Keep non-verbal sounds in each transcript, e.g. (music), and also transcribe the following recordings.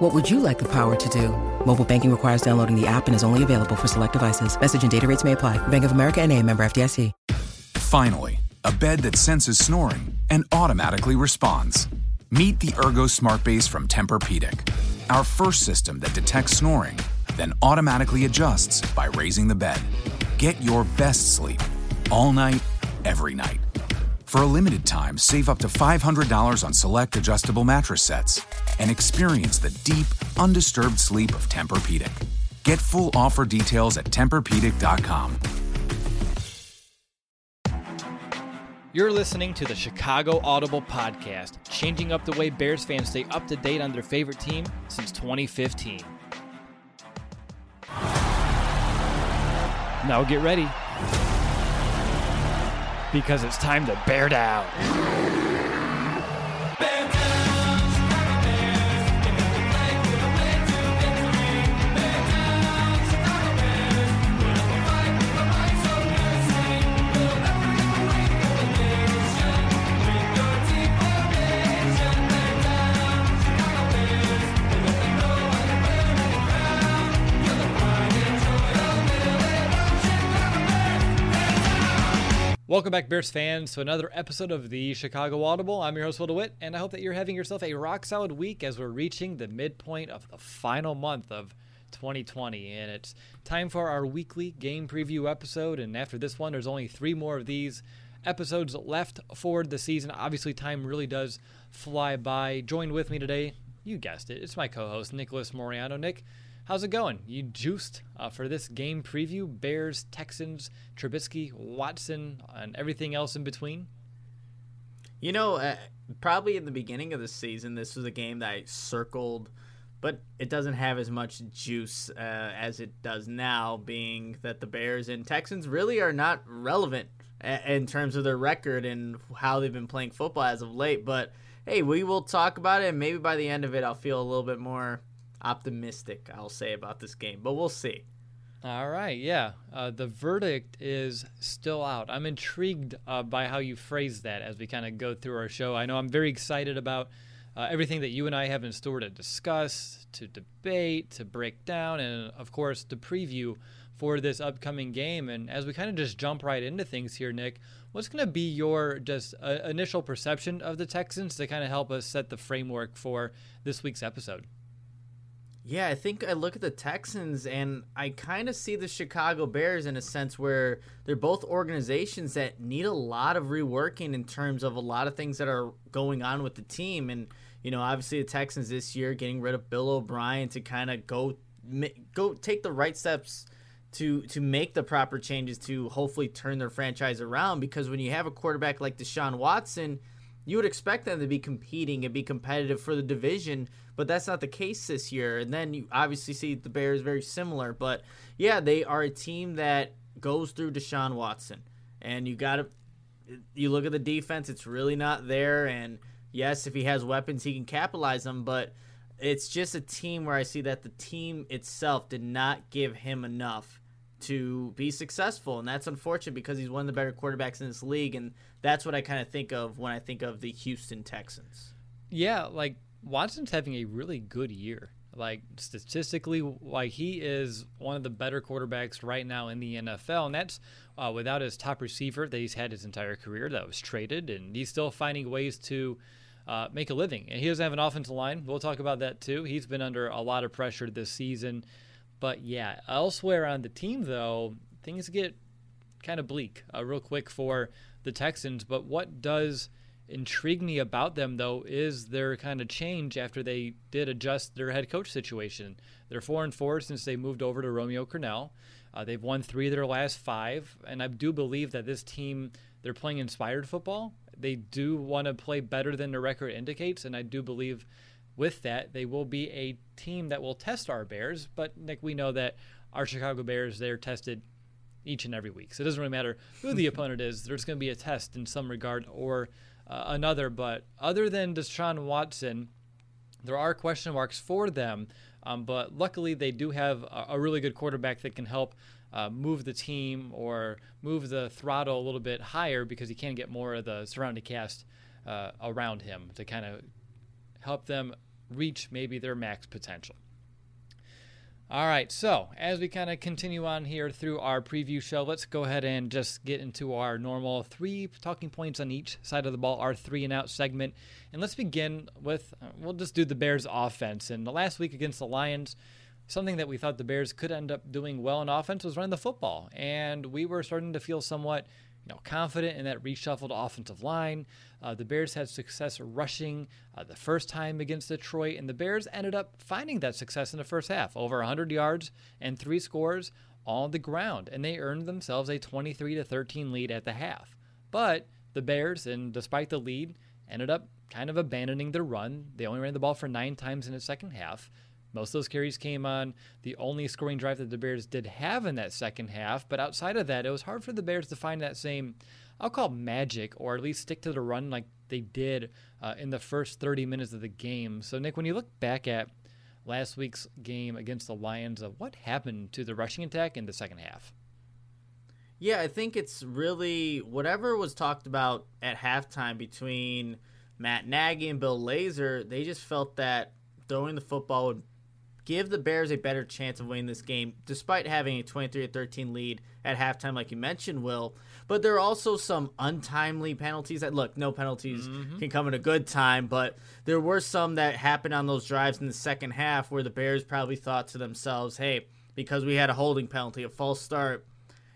What would you like the power to do? Mobile banking requires downloading the app and is only available for select devices. Message and data rates may apply. Bank of America and a member FDIC. Finally, a bed that senses snoring and automatically responds. Meet the Ergo Smart Base from Tempur-Pedic, our first system that detects snoring, then automatically adjusts by raising the bed. Get your best sleep all night, every night. For a limited time, save up to $500 on select adjustable mattress sets and experience the deep, undisturbed sleep of Tempur-Pedic. Get full offer details at TempurPedic.com. You're listening to the Chicago Audible Podcast, changing up the way Bears fans stay up to date on their favorite team since 2015. Now get ready. Because it's time to bear down. Welcome back, Bears fans, to another episode of the Chicago Audible. I'm your host, Will DeWitt, and I hope that you're having yourself a rock solid week as we're reaching the midpoint of the final month of 2020. And it's time for our weekly game preview episode. And after this one, there's only three more of these episodes left for the season. Obviously, time really does fly by. Joined with me today, you guessed it, it's my co host, Nicholas Moriano. Nick, How's it going? You juiced uh, for this game preview? Bears, Texans, Trubisky, Watson, and everything else in between? You know, uh, probably in the beginning of the season, this was a game that I circled, but it doesn't have as much juice uh, as it does now, being that the Bears and Texans really are not relevant in terms of their record and how they've been playing football as of late. But hey, we will talk about it, and maybe by the end of it, I'll feel a little bit more optimistic, I'll say, about this game, but we'll see. All right, yeah. Uh, the verdict is still out. I'm intrigued uh, by how you phrase that as we kind of go through our show. I know I'm very excited about uh, everything that you and I have in store to discuss, to debate, to break down, and of course, to preview for this upcoming game. And as we kind of just jump right into things here, Nick, what's going to be your just uh, initial perception of the Texans to kind of help us set the framework for this week's episode? Yeah, I think I look at the Texans and I kind of see the Chicago Bears in a sense where they're both organizations that need a lot of reworking in terms of a lot of things that are going on with the team. And, you know, obviously the Texans this year getting rid of Bill O'Brien to kind of go go take the right steps to to make the proper changes to hopefully turn their franchise around because when you have a quarterback like Deshaun Watson – you would expect them to be competing and be competitive for the division, but that's not the case this year. And then you obviously see the Bears very similar, but yeah, they are a team that goes through Deshaun Watson. And you got to you look at the defense, it's really not there and yes, if he has weapons, he can capitalize them, but it's just a team where I see that the team itself did not give him enough to be successful, and that's unfortunate because he's one of the better quarterbacks in this league, and that's what I kind of think of when I think of the Houston Texans. Yeah, like Watson's having a really good year. Like statistically, like he is one of the better quarterbacks right now in the NFL, and that's uh, without his top receiver that he's had his entire career that was traded, and he's still finding ways to. Uh, make a living. And he doesn't have an offensive line. We'll talk about that too. He's been under a lot of pressure this season. But yeah, elsewhere on the team, though, things get kind of bleak uh, real quick for the Texans. But what does intrigue me about them, though, is their kind of change after they did adjust their head coach situation. They're four and four since they moved over to Romeo Crennel. Uh, they've won three of their last five, and I do believe that this team they're playing inspired football. They do want to play better than their record indicates, and I do believe with that, they will be a team that will test our Bears. But Nick, we know that our Chicago Bears they're tested each and every week. So it doesn't really matter who the (laughs) opponent is. There's going to be a test in some regard or uh, another. But other than Deshaun Watson, there are question marks for them. Um, but luckily, they do have a, a, really good quarterback that can help uh, move the team or move the throttle a little bit higher because he can get more of the surrounding cast uh, around him to kind of help them reach maybe their max potential. All right, so as we kind of continue on here through our preview show, let's go ahead and just get into our normal three talking points on each side of the ball, our three and out segment. And let's begin with uh, we'll just do the Bears offense. And the last week against the Lions, something that we thought the Bears could end up doing well in offense was running the football. And we were starting to feel somewhat know, confident in that reshuffled offensive line. Uh, the Bears had success rushing uh, the first time against Detroit, and the Bears ended up finding that success in the first half over 100 yards and three scores on the ground, and they earned themselves a 23 to 13 lead at the half. But the Bears, and despite the lead, ended up kind of abandoning the run. They only ran the ball for nine times in the second half. Most of those carries came on the only scoring drive that the Bears did have in that second half. But outside of that, it was hard for the Bears to find that same, I'll call magic, or at least stick to the run like they did uh, in the first 30 minutes of the game. So, Nick, when you look back at last week's game against the Lions, uh, what happened to the rushing attack in the second half? Yeah, I think it's really whatever was talked about at halftime between Matt Nagy and Bill Lazor. They just felt that throwing the football would give the Bears a better chance of winning this game, despite having a 23 13 lead at halftime, like you mentioned, Will. But there are also some untimely penalties that, look, no penalties mm-hmm. can come at a good time, but there were some that happened on those drives in the second half where the Bears probably thought to themselves, hey, because we had a holding penalty, a false start,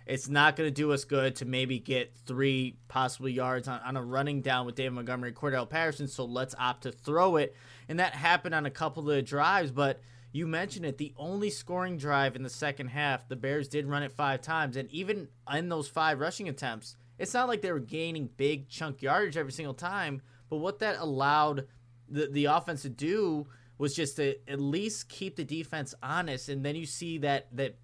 it's not going to do us good to maybe get three possible yards on, on a running down with David Montgomery, Cordarrelle Patterson. So let's opt to throw it. And that happened on a couple of drives, but you mentioned it, the only scoring drive in the second half, the Bears did run it five times. And even in those five rushing attempts, it's not like they were gaining big chunk yardage every single time. But what that allowed the, the offense to do was just to at least keep the defense honest. And then you see that that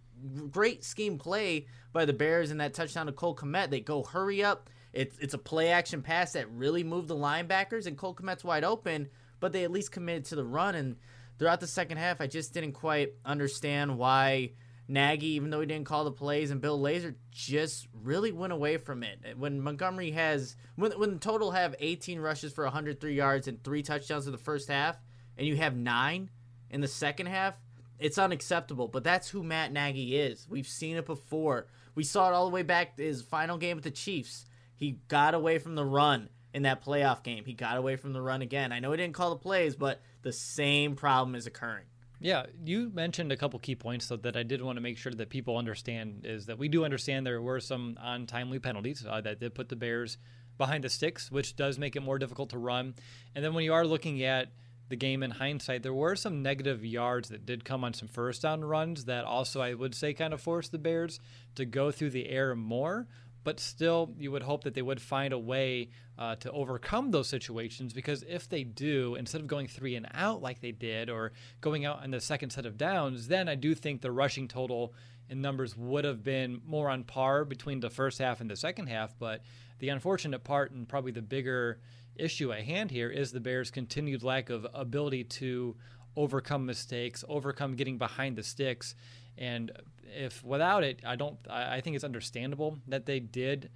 great scheme play by the Bears and that touchdown to Cole Kmet. They go hurry up. It's it's a play action pass that really moved the linebackers and Cole Kmet's wide open, but they at least committed to the run and throughout the second half, I just didn't quite understand why Nagy, even though he didn't call the plays, and Bill Lazor just really went away from it. When Montgomery has, when, when the total have 18 rushes for 103 yards and three touchdowns in the first half, and you have nine in the second half, it's unacceptable. But that's who Matt Nagy is. We've seen it before. We saw it all the way back to his final game with the Chiefs. He got away from the run in that playoff game. He got away from the run again. I know he didn't call the plays, but the same problem is occurring. Yeah, you mentioned a couple key points so that I did want to make sure that people understand is that we do understand there were some untimely penalties uh, that did put the Bears behind the sticks, which does make it more difficult to run. And then when you are looking at the game in hindsight, there were some negative yards that did come on some first down runs that also I would say kind of forced the Bears to go through the air more but still, you would hope that they would find a way uh, to overcome those situations because if they do, instead of going three and out like they did or going out in the second set of downs, then I do think the rushing total in numbers would have been more on par between the first half and the second half. But the unfortunate part and probably the bigger issue at hand here is the Bears' continued lack of ability to overcome mistakes, overcome getting behind the sticks. And if without it, I don't. I think it's understandable that they did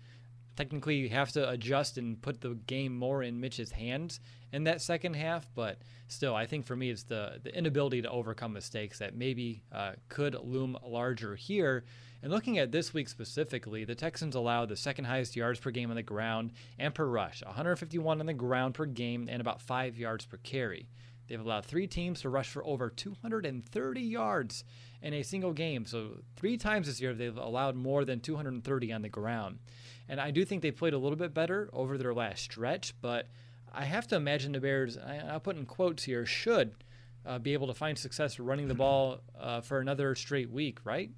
technically you have to adjust and put the game more in Mitch's hands in that second half. But still, I think for me, it's the the inability to overcome mistakes that maybe uh, could loom larger here. And looking at this week specifically, the Texans allowed the second highest yards per game on the ground and per rush, 151 on the ground per game and about five yards per carry. They've allowed three teams to rush for over 230 yards in a single game. So, three times this year, they've allowed more than 230 on the ground. And I do think they played a little bit better over their last stretch, but I have to imagine the Bears, I'll put in quotes here, should uh, be able to find success running the ball uh, for another straight week, right?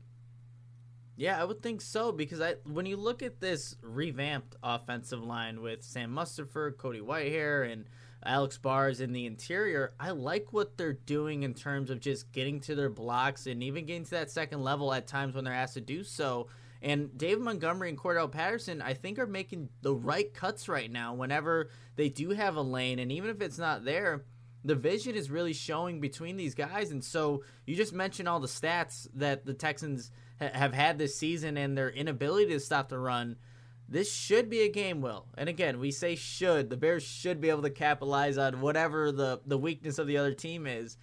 Yeah, I would think so because I when you look at this revamped offensive line with Sam Mustipher, Cody Whitehair, and Alex Bars in the interior, I like what they're doing in terms of just getting to their blocks and even getting to that second level at times when they're asked to do so. And Dave Montgomery and Cordarrelle Patterson, I think, are making the right cuts right now whenever they do have a lane. And even if it's not there, the vision is really showing between these guys. And so you just mentioned all the stats that the Texans ha- have had this season and their inability to stop the run. This should be a game, Will. And again, we say should. The Bears should be able to capitalize on whatever the, the weakness of the other team is.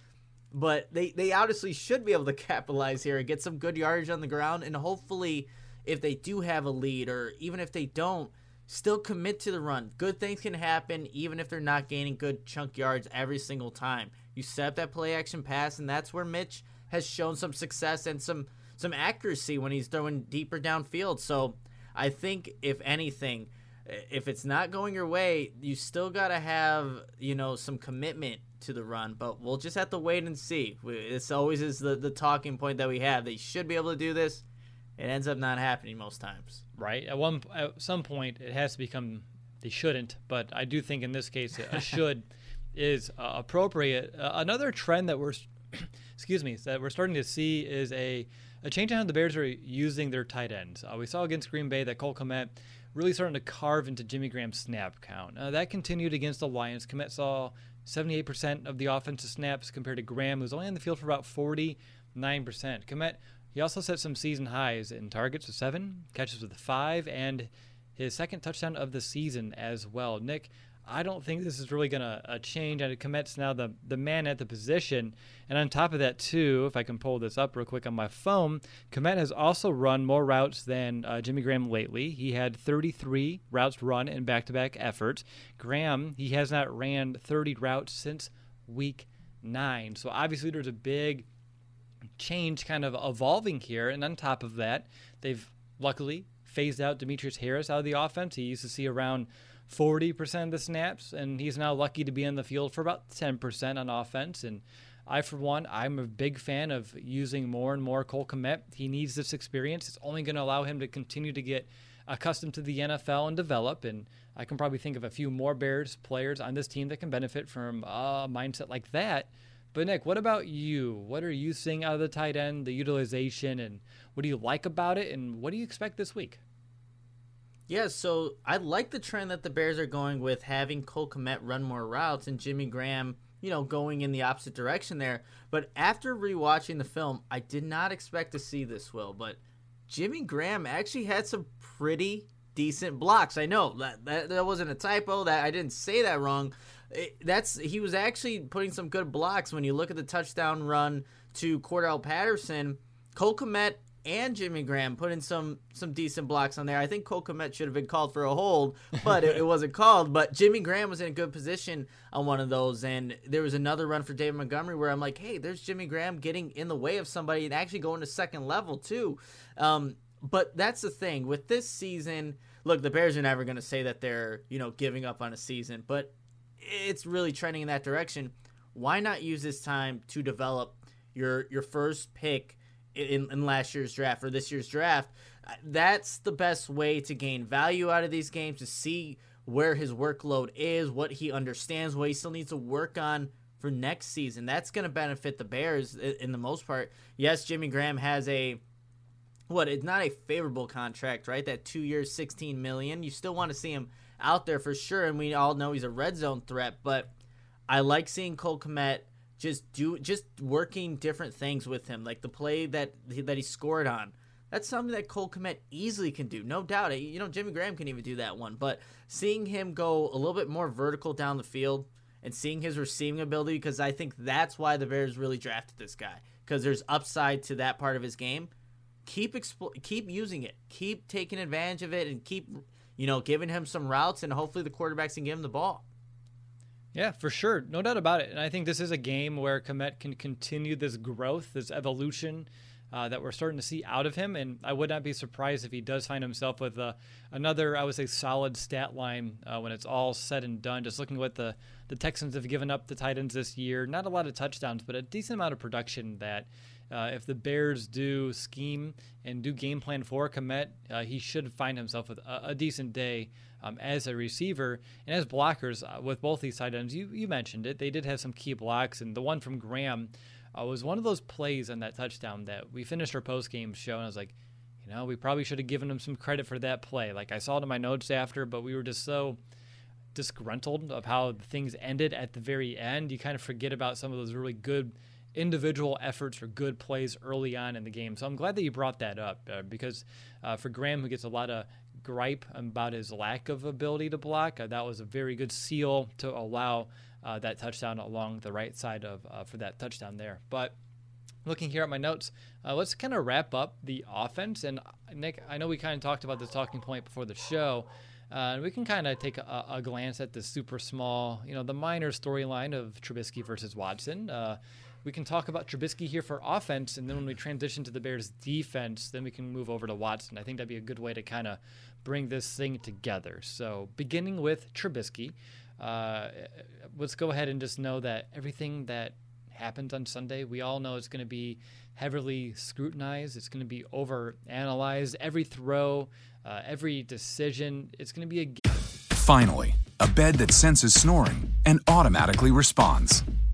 But they, they obviously should be able to (laughs) capitalize here and get some good yardage on the ground. And hopefully, if they do have a lead, or even if they don't, still commit to the run. Good things can happen even if they're not gaining good chunk yards every single time. You set up that play action pass, and that's where Mitch has shown some success and some some accuracy when he's throwing deeper downfield. So I think if anything, if it's not going your way, you still got to have, you know, some commitment to the run, but we'll just have to wait and see. This always is the, the talking point that we have. They should be able to do this. It ends up not happening most times. Right. At one at some point, it has to become they shouldn't, but I do think in this case a should (laughs) is uh, appropriate. Uh, another trend that we're (coughs) excuse me that we're starting to see is a a change in how the Bears are using their tight ends. Uh, we saw against Green Bay that Cole Kmet really starting to carve into Jimmy Graham's snap count. Uh, that continued against the Lions. Kmet saw 78% of the offensive snaps compared to Graham, who's only on the field for about 49%. Kmet, he also set some season highs in targets with seven, catches with five, and his second touchdown of the season as well. Nick, I don't think this is really going to uh, change. And Kmet's now the, the man at the position. And on top of that, too, if I can pull this up real quick on my phone, Kmet has also run more routes than uh, Jimmy Graham lately. He had 33 routes run in back to back efforts. Graham, he has not ran 30 routes since week nine. So obviously, there's a big change kind of evolving here. And on top of that, they've luckily phased out Demetrius Harris out of the offense. He used to see around 40% of the snaps, and he's now lucky to be in the field for about 10% on offense. And I, for one, I'm a big fan of using more and more Cole Kmet. He needs this experience. It's only going to allow him to continue to get accustomed to the NFL and develop. And I can probably think of a few more Bears players on this team that can benefit from a mindset like that. But Nick, what about you? What are you seeing out of the tight end, the utilization, and what do you like about it, and what do you expect this week? Yeah, so I like the trend that the Bears are going with having Cole Kmet run more routes and Jimmy Graham, you know, going in the opposite direction there. But after rewatching the film, I did not expect to see this, Will. But Jimmy Graham actually had some pretty decent blocks. I know that that, that wasn't a typo. That I didn't say that wrong. That's he was actually putting some good blocks when you look at the touchdown run to Cordarrelle Patterson. Cole Kmet and Jimmy Graham put in some some decent blocks on there. I think Cole Kmet should have been called for a hold, but it, it, wasn't called. But Jimmy Graham was in a good position on one of those, and there was another run for David Montgomery where I'm like, hey, there's Jimmy Graham getting in the way of somebody and actually going to second level too. Um, but that's the thing with this season. Look, the Bears are never going to say that they're you know giving up on a season, but it's really trending in that direction. Why not use this time to develop your your first pick? in, in last year's draft or this year's draft. Uh, that's the best way to gain value out of these games to see where his workload is, what he understands, what he still needs to work on for next season. That's going to benefit the Bears in the most part. Yes, Jimmy Graham has a what? It's not a favorable contract, right? That two years, sixteen million. You still want to see him out there for sure, and we all know he's a red zone threat. But I like seeing Cole Kmet just do just working different things with him, like the play that that he scored on. That's something that Cole Kmet easily can do, no doubt. You know, Jimmy Graham can even do that one, but seeing him go a little bit more vertical down the field and seeing his receiving ability, because I think that's why the Bears really drafted this guy, because there's upside to that part of his game. Keep expl- keep using it, keep taking advantage of it, and keep you know giving him some routes, and hopefully the quarterbacks can give him the ball. Yeah, for sure. No doubt about it. And I think this is a game where Kmet can continue this growth, this evolution uh, that we're starting to see out of him. And I would not be surprised if he does find himself with uh, another, I would say, solid stat line uh, when it's all said and done. Just looking at what the, the Texans have given up the Titans this year, not a lot of touchdowns, but a decent amount of production that. Uh, if the Bears do scheme and do game plan for Kmet, uh, he should find himself with a, a decent day um, as a receiver and as blockers uh, with both these tight ends. You you mentioned it; they did have some key blocks, and the one from Graham uh, was one of those plays on that touchdown that we finished our post game show, and I was like, you know, we probably should have given him some credit for that play. Like I saw it in my notes after, but we were just so disgruntled of how things ended at the very end. You kind of forget about some of those really good individual efforts or good plays early on in the game. So I'm glad that you brought that up uh, because uh, for Graham, who gets a lot of gripe about his lack of ability to block, uh, that was a very good seal to allow uh, that touchdown along the right side of uh, for that touchdown there. But looking here at my notes, uh, let's kind of wrap up the offense. And Nick, I know we kind of talked about this talking point before the show. Uh, we can kind of take a, a, glance at the super small, you know, the minor storyline of Trubisky versus Watson. Uh, we can talk about Trubisky here for offense, and then when we transition to the Bears' defense, then we can move over to Watson. I think that'd be a good way to kind of bring this thing together. So, beginning with Trubisky, uh, let's go ahead and just know that everything that happens on Sunday, we all know it's going to be heavily scrutinized. It's going to be over analyzed. Every throw, uh, every decision, it's going to be a. Finally, a bed that senses snoring and automatically responds.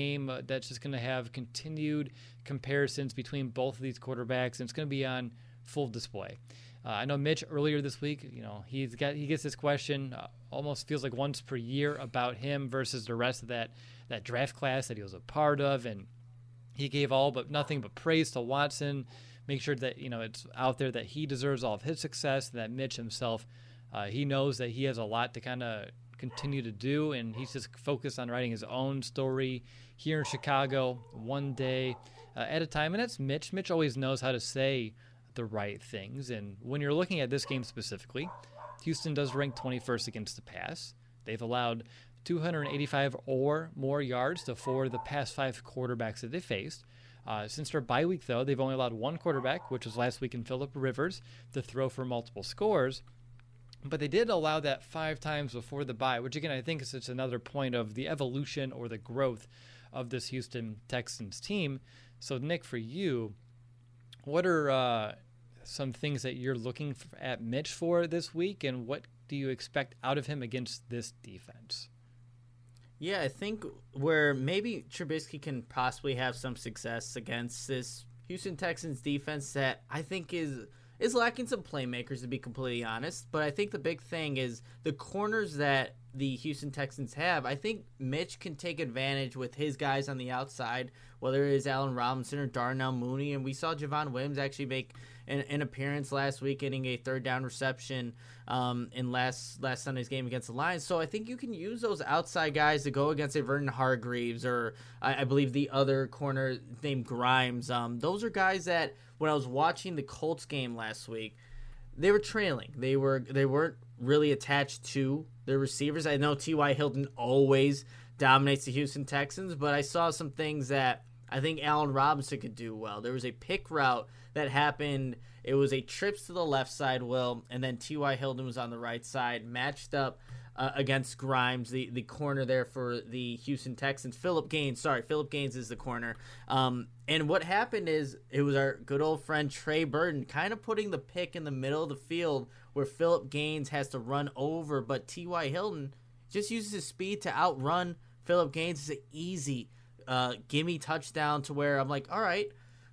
Game uh, that's just going to have continued comparisons between both of these quarterbacks, and it's going to be on full display. Uh, I know Mitch earlier this week, you know, he's got he gets this question uh, almost feels like once per year about him versus the rest of that that draft class that he was a part of, and he gave all but nothing but praise to Watson. Make sure that you know it's out there that he deserves all of his success. and That Mitch himself, uh, he knows that he has a lot to kind of continue to do, and he's just focused on writing his own story here in Chicago, one day uh, at a time. And that's Mitch. Mitch always knows how to say the right things. And when you're looking at this game specifically, Houston does rank 21st against the pass. They've allowed 285 or more yards to four of the past five quarterbacks that they faced. Uh, since their bye week, though, they've only allowed one quarterback, which was last week in Philip Rivers, to throw for multiple scores. But they did allow that five times before the bye, which again I think is just another point of the evolution or the growth of this Houston Texans team. So Nick, for you, what are uh, some things that you're looking at Mitch for this week, and what do you expect out of him against this defense? Yeah, I think where maybe Trubisky can possibly have some success against this Houston Texans defense that I think is is lacking some playmakers to be completely honest. But I think the big thing is the corners that the Houston Texans have. I think Mitch can take advantage with his guys on the outside, whether it is Allen Robinson or Darnell Mooney. And we saw Javon Wims actually make an, an appearance last week, getting a third down reception um, in last last Sunday's game against the Lions. So I think you can use those outside guys to go against a Vernon Hargreaves or I, I believe the other corner named Grimes. Um, those are guys that when I was watching the Colts game last week, they were trailing. They were they weren't really attached to their receivers. I know T.Y. Hilton always dominates the Houston Texans, but I saw some things that I think Allen Robinson could do well. There was a pick route that happened. It was a trips to the left side, Will, and then T.Y. Hilton was on the right side, matched up uh, against Grimes, the, the corner there for the Houston Texans. Philip Gaines, sorry, Philip Gaines is the corner. Um, and what happened is it was our good old friend Trey Burton kind of putting the pick in the middle of the field where Philip Gaines has to run over, but T.Y. Hilton just uses his speed to outrun Philip Gaines. It's an easy uh, gimme touchdown to where I'm like, all right,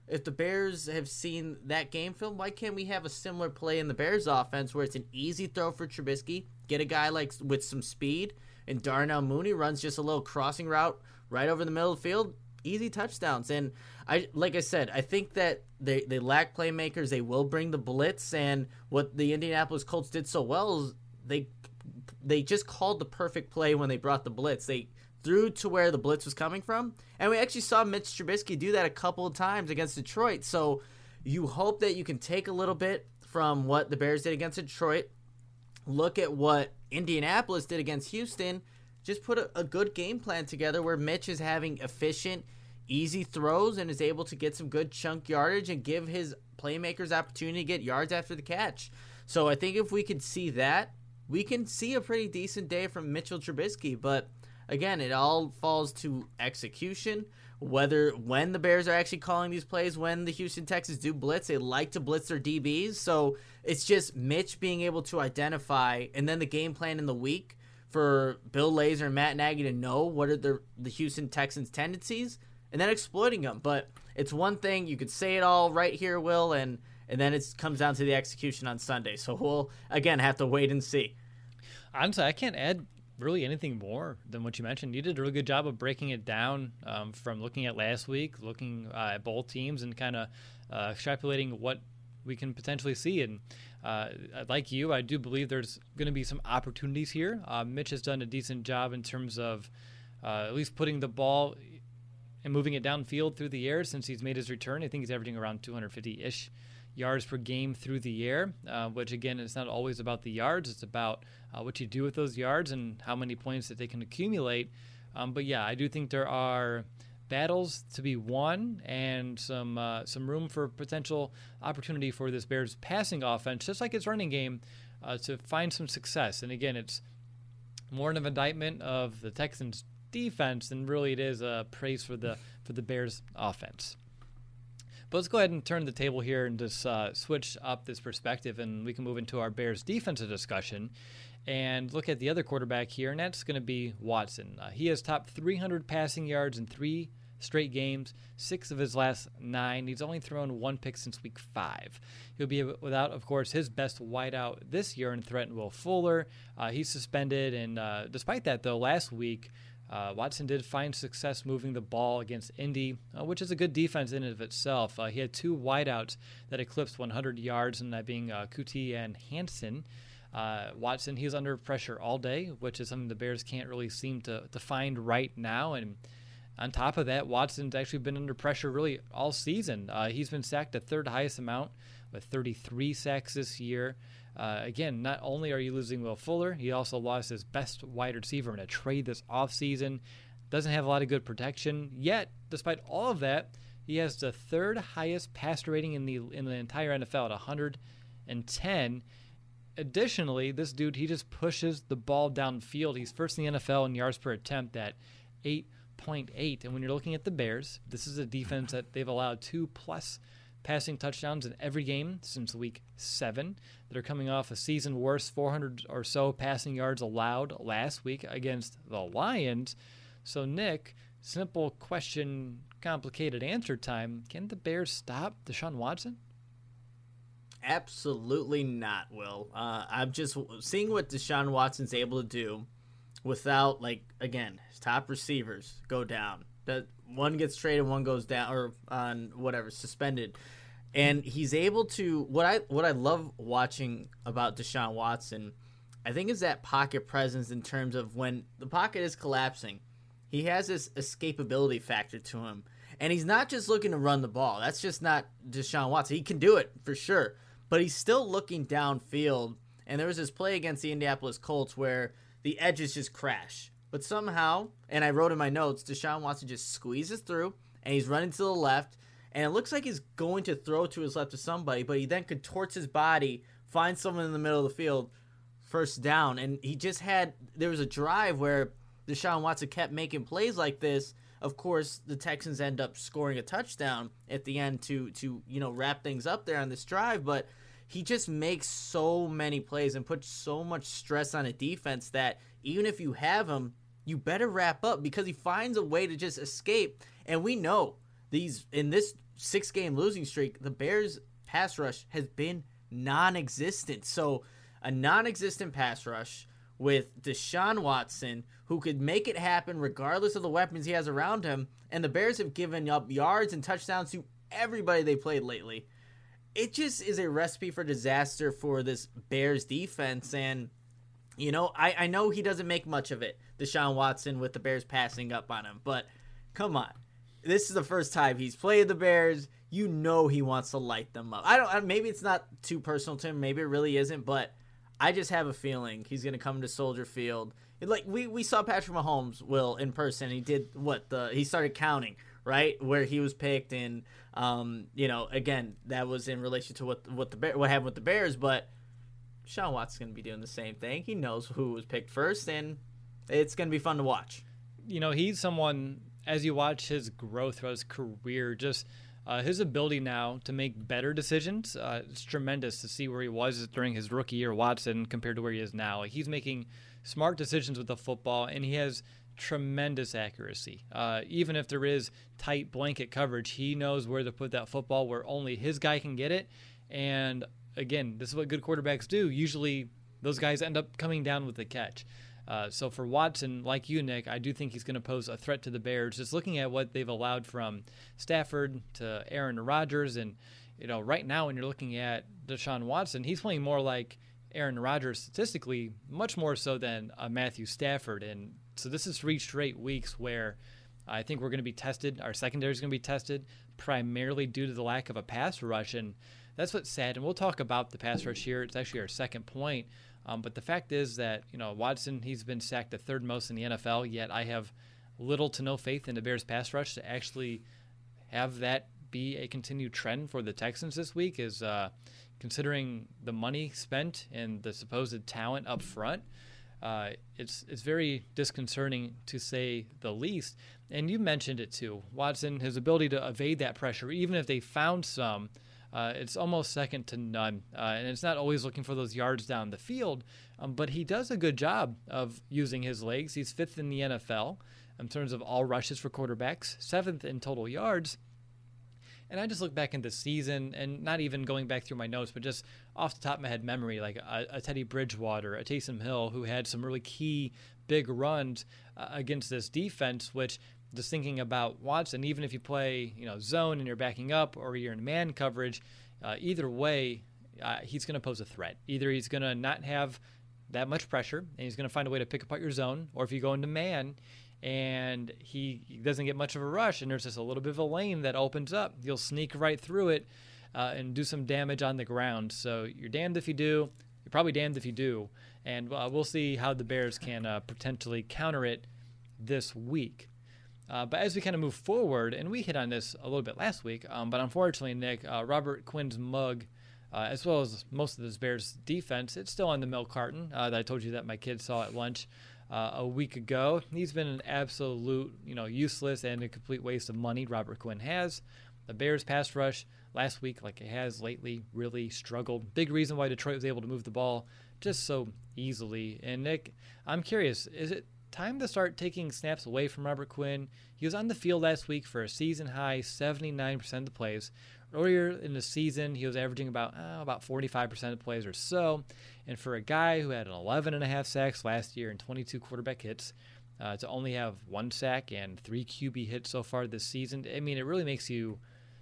if the Bears have seen that game film, why can't we have a similar play in the Bears offense where it's an easy throw for Trubisky, get a guy like with some speed, and Darnell Mooney runs just a little crossing route right over the middle of the field, easy touchdowns. And I like I said, I think that they, they lack playmakers. They will bring the blitz, and what the Indianapolis Colts did so well is they they just called the perfect play when they brought the blitz. They through to where the blitz was coming from. And we actually saw Mitch Trubisky do that a couple of times against Detroit. So you hope that you can take a little bit from what the Bears did against Detroit, look at what Indianapolis did against Houston, just put a, a good game plan together where Mitch is having efficient, easy throws and is able to get some good chunk yardage and give his playmakers opportunity to get yards after the catch. So I think if we could see that, we can see a pretty decent day from Mitchell Trubisky. But again, it all falls to execution. Whether when the Bears are actually calling these plays, when the Houston Texans do blitz, they like to blitz their DBs. So it's just Mitch being able to identify, and then the game plan in the week for Bill Lazor and Matt Nagy to know what are the the Houston Texans' tendencies, and then exploiting them. But it's one thing you could say it all right here, Will, and and then it comes down to the execution on Sunday. So we'll again have to wait and see. Honestly, I can't add really anything more than what you mentioned. You did a really good job of breaking it down um, from looking at last week, looking uh, at both teams, and kind of uh, extrapolating what we can potentially see. And uh, like you, I do believe there's going to be some opportunities here. Uh, Mitch has done a decent job in terms of uh, at least putting the ball and moving it downfield through the air since he's made his return. I think he's averaging around 250 ish yards per game through the air, uh, which again, it's not always about the yards. It's about uh, what you do with those yards and how many points that they can accumulate. Um, but yeah, I do think there are battles to be won and some uh, some room for potential opportunity for this Bears passing offense, just like its running game, uh, to find some success. And again, it's more an indictment of the Texans' defense than really it is a praise for the for the Bears' offense. But let's go ahead and turn the table here and just uh, switch up this perspective, and we can move into our Bears defensive discussion and look at the other quarterback here, and that's going to be Watson. Uh, he has topped 300 passing yards in three straight games, six of his last nine. He's only thrown one pick since week five. He'll be without, of course, his best wideout this year in threat Will Fuller. Uh, he's suspended, and uh, despite that, though, last week uh, Watson did find success moving the ball against Indy, uh, which is a good defense in and of itself. Uh, he had two wideouts that eclipsed 100 yards, and that being uh, Coutee and Hansen. Uh, Watson, he's under pressure all day, which is something the Bears can't really seem to, to find right now. And on top of that, Watson's actually been under pressure really all season. Uh, he's been sacked the third highest amount with 33 sacks this year. Uh, again, not only are you losing Will Fuller, he also lost his best wide receiver in a trade this offseason. Doesn't have a lot of good protection. Yet, despite all of that, he has the third highest passer rating in the in the entire NFL at 110. Additionally, this dude he just pushes the ball downfield. He's first in the NFL in yards per attempt at 8.8. And when you're looking at the Bears, this is a defense that they've allowed two plus passing touchdowns in every game since week seven. They're coming off a season worst 400 or so passing yards allowed last week against the Lions. So, Nick, simple question, complicated answer time. Can the Bears stop Deshaun Watson? Absolutely not, Will. Uh, I'm just seeing what Deshaun Watson's able to do without, like, again, his top receivers go down. That one gets traded, one goes down, or on whatever suspended and he's able to what I what I love watching about Deshaun Watson, I think is that pocket presence in terms of when the pocket is collapsing, he has this escapability factor to him. And he's not just looking to run the ball. That's just not Deshaun Watson. He can do it for sure, but he's still looking downfield. And there was this play against the Indianapolis Colts where the edges just crash. But somehow, and I wrote in my notes, Deshaun Watson just squeezes through and he's running to the left and it looks like he's going to throw to his left to somebody, but he then contorts his body, finds someone in the middle of the field, first down, and he just had there was a drive where Deshaun Watson kept making plays like this. Of course, the Texans end up scoring a touchdown at the end to to you know wrap things up there on this drive, but he just makes so many plays and puts so much stress on a defense that even if you have him, you better wrap up because he finds a way to just escape. And we know these in this six game losing streak, the Bears pass rush has been non existent. So, a non existent pass rush with Deshaun Watson, who could make it happen regardless of the weapons he has around him. And the Bears have given up yards and touchdowns to everybody they played lately. It just is a recipe for disaster for this Bears defense. And, you know, I, I know he doesn't make much of it, Deshaun Watson, with the Bears passing up on him, but come on this is the first time he's played the Bears. You know he wants to light them up. I don't. Maybe it's not too personal to him. Maybe it really isn't. But I just have a feeling he's gonna come to Soldier Field. Like we we saw Patrick Mahomes will in person. He did what the he started counting right where he was picked and um you know again that was in relation to what what the what happened with the Bears. But Sean Watson's going to be doing the same thing. He knows who was picked first, and it's going to be fun to watch. You know, he's someone, as you watch his growth throughout his career, just uh, his ability now to make better decisions, uh, it's tremendous to see where he was during his rookie year, Watson, compared to where he is now. Like, he's making smart decisions with the football, and he has tremendous accuracy. Uh, even if there is tight blanket coverage, he knows where to put that football where only his guy can get it. And again, this is what good quarterbacks do. Usually, those guys end up coming down with the catch. Uh, so for Watson, like you, Nick, I do think he's going to pose a threat to the Bears. Just looking at what they've allowed from Stafford to Aaron Rodgers, and you know, right now when you're looking at Deshaun Watson, he's playing more like Aaron Rodgers statistically, much more so than uh, Matthew Stafford. And so this is three straight weeks where I think we're going to be tested. Our secondary is going to be tested primarily due to the lack of a pass rush, and that's what's sad. And we'll talk about the pass rush here. It's actually our second point. Um, but the fact is that you know Watson, he's been sacked the third most in the NFL. Yet I have little to no faith in the Bears pass rush to actually have that be a continued trend for the Texans this week. Is uh, considering the money spent and the supposed talent up front. Uh, it's it's very disconcerting to say the least. And you mentioned it too, Watson, his ability to evade that pressure, even if they found some uh, it's almost second to none. Uh, and it's not always looking for those yards down the field, um, but he does a good job of using his legs. He's fifth in the NFL in terms of all rushes for quarterbacks, seventh in total yards. And I just look back in the season, and not even going back through my notes, but just off the top of my head memory, like a, a Teddy Bridgewater, a Taysom Hill, who had some really key big runs uh, against this defense, which just thinking about Watson, even if you play, you know, zone and you're backing up or you're in man coverage, uh, either way, uh, he's going to pose a threat. Either he's going to not have that much pressure and he's going to find a way to pick apart your zone, or if you go into man and he, doesn't get much of a rush and there's just a little bit of a lane that opens up, you'll sneak right through it uh, and do some damage on the ground. So you're damned if you do. You're probably damned if you do. And uh, we'll see how the Bears can uh, potentially counter it this week. Uh, but as we kind of move forward, and we hit on this a little bit last week, um, but unfortunately, Nick, uh, Robert Quinn's mug, uh, as well as most of this Bears defense, it's still on the milk carton uh, that I told you that my kids saw at lunch uh, a week ago. He's been an absolute, you know, useless and a complete waste of money. Robert Quinn has. The Bears pass rush last week, like it has lately, really struggled. Big reason why Detroit was able to move the ball just so easily. And Nick, I'm curious, is it time to start taking snaps away from Robert Quinn. He was on the field last week for a season high 79% of the plays. Earlier in the season, he was averaging about uh, about 45% of plays or so. And for a guy who had an 11 and a half sacks last year and 22 quarterback hits, uh, to only have one sack and three QB hits so far this season, I mean, it really makes you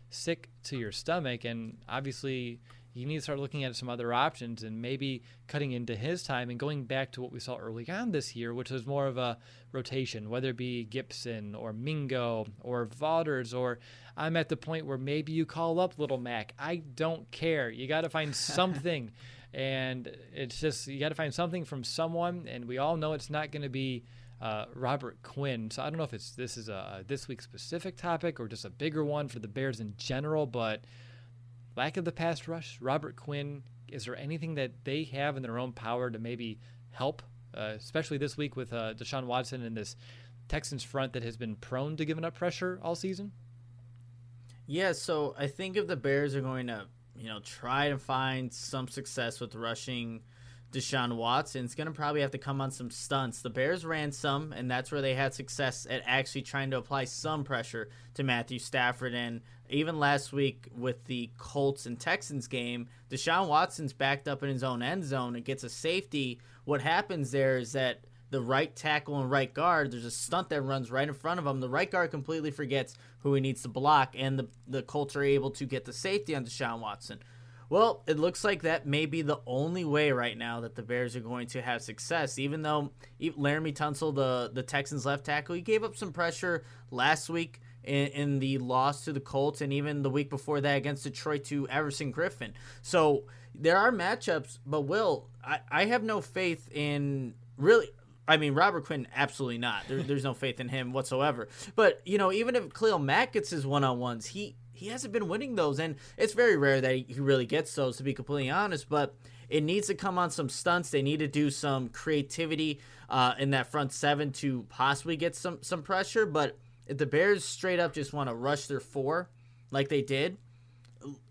sick to your stomach. And obviously, you need to start looking at some other options and maybe cutting into his time and going back to what we saw early on this year, which was more of a rotation, whether it be Gipson or Mingo or Vaughters, or I'm at the point where maybe you call up Little Mac. I don't care. You got to find (laughs) something. and it's just, you got to find something from someone. And we all know it's not going to be. Uh, Robert Quinn. So I don't know if it's this is a this week specific topic or just a bigger one for the Bears in general, but lack of the pass rush, Robert Quinn, is there anything that they have in their own power to maybe help, uh, especially this week with uh, Deshaun Watson and this Texans front that has been prone to giving up pressure all season? Yeah, so I think if the Bears are going to, you know, try to find some success with rushing Deshaun Watson, it's going to probably have to come on some stunts. The Bears ran some, and that's where they had success at actually trying to apply some pressure to Matthew Stafford. And even last week with the Colts and Texans game, Deshaun Watson's backed up in his own end zone and gets a safety. What happens there is that the right tackle and right guard, there's a stunt that runs right in front of him. The right guard completely forgets who he needs to block, and the, the Colts are able to get the safety on Deshaun Watson. Well, it looks like that may be the only way right now that the Bears are going to have success. Even though Laremy Tunsil, the, the Texans left tackle, he gave up some pressure last week in, in, the loss to the Colts and even the week before that against Detroit to Everson Griffen. So there are matchups, but Will, I, I have no faith in really. I mean, Robert Quinn, absolutely not. There, there's no faith in him whatsoever. But, you know, even if Khalil Mack gets his one on ones, he, he hasn't been winning those. And it's very rare that he really gets those, to be completely honest. But it needs to come on some stunts. They need to do some creativity uh, in that front seven to possibly get some some pressure. But if the Bears straight up just want to rush their four like they did,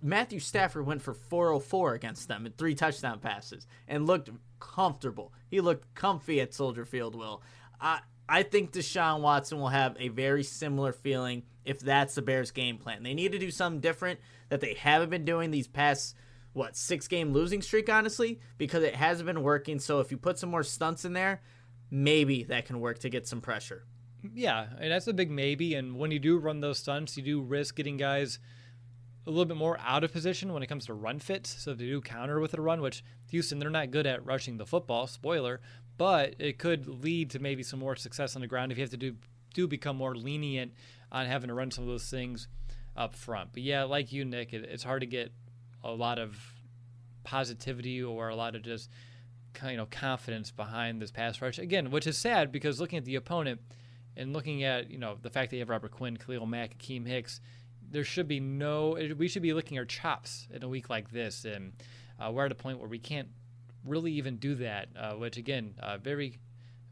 Matthew Stafford went for 404 against them and three touchdown passes and looked comfortable. He looked comfy at Soldier Field. Will I? I think Deshaun Watson will have a very similar feeling if that's the Bears' game plan. They need to do something different that they haven't been doing these past what six game losing streak, honestly, because it hasn't been working. So if you put some more stunts in there, maybe that can work to get some pressure. Yeah, and that's a big maybe. And when you do run those stunts, you do risk getting guys a little bit more out of position when it comes to run fits. So they do counter with a run, which Houston, they're not good at rushing the football, spoiler, but it could lead to maybe some more success on the ground if you have to do do become more lenient on having to run some of those things up front. But yeah, like you, Nick, it, it's hard to get a lot of positivity or a lot of just you know confidence behind this pass rush again, which is sad because looking at the opponent and looking at you know the fact that you have Robert Quinn, Khalil Mack, Akiem Hicks, there should be no. We should be licking our chops in a week like this, and uh, we're at a point where we can't really even do that. Uh, which again, uh, very,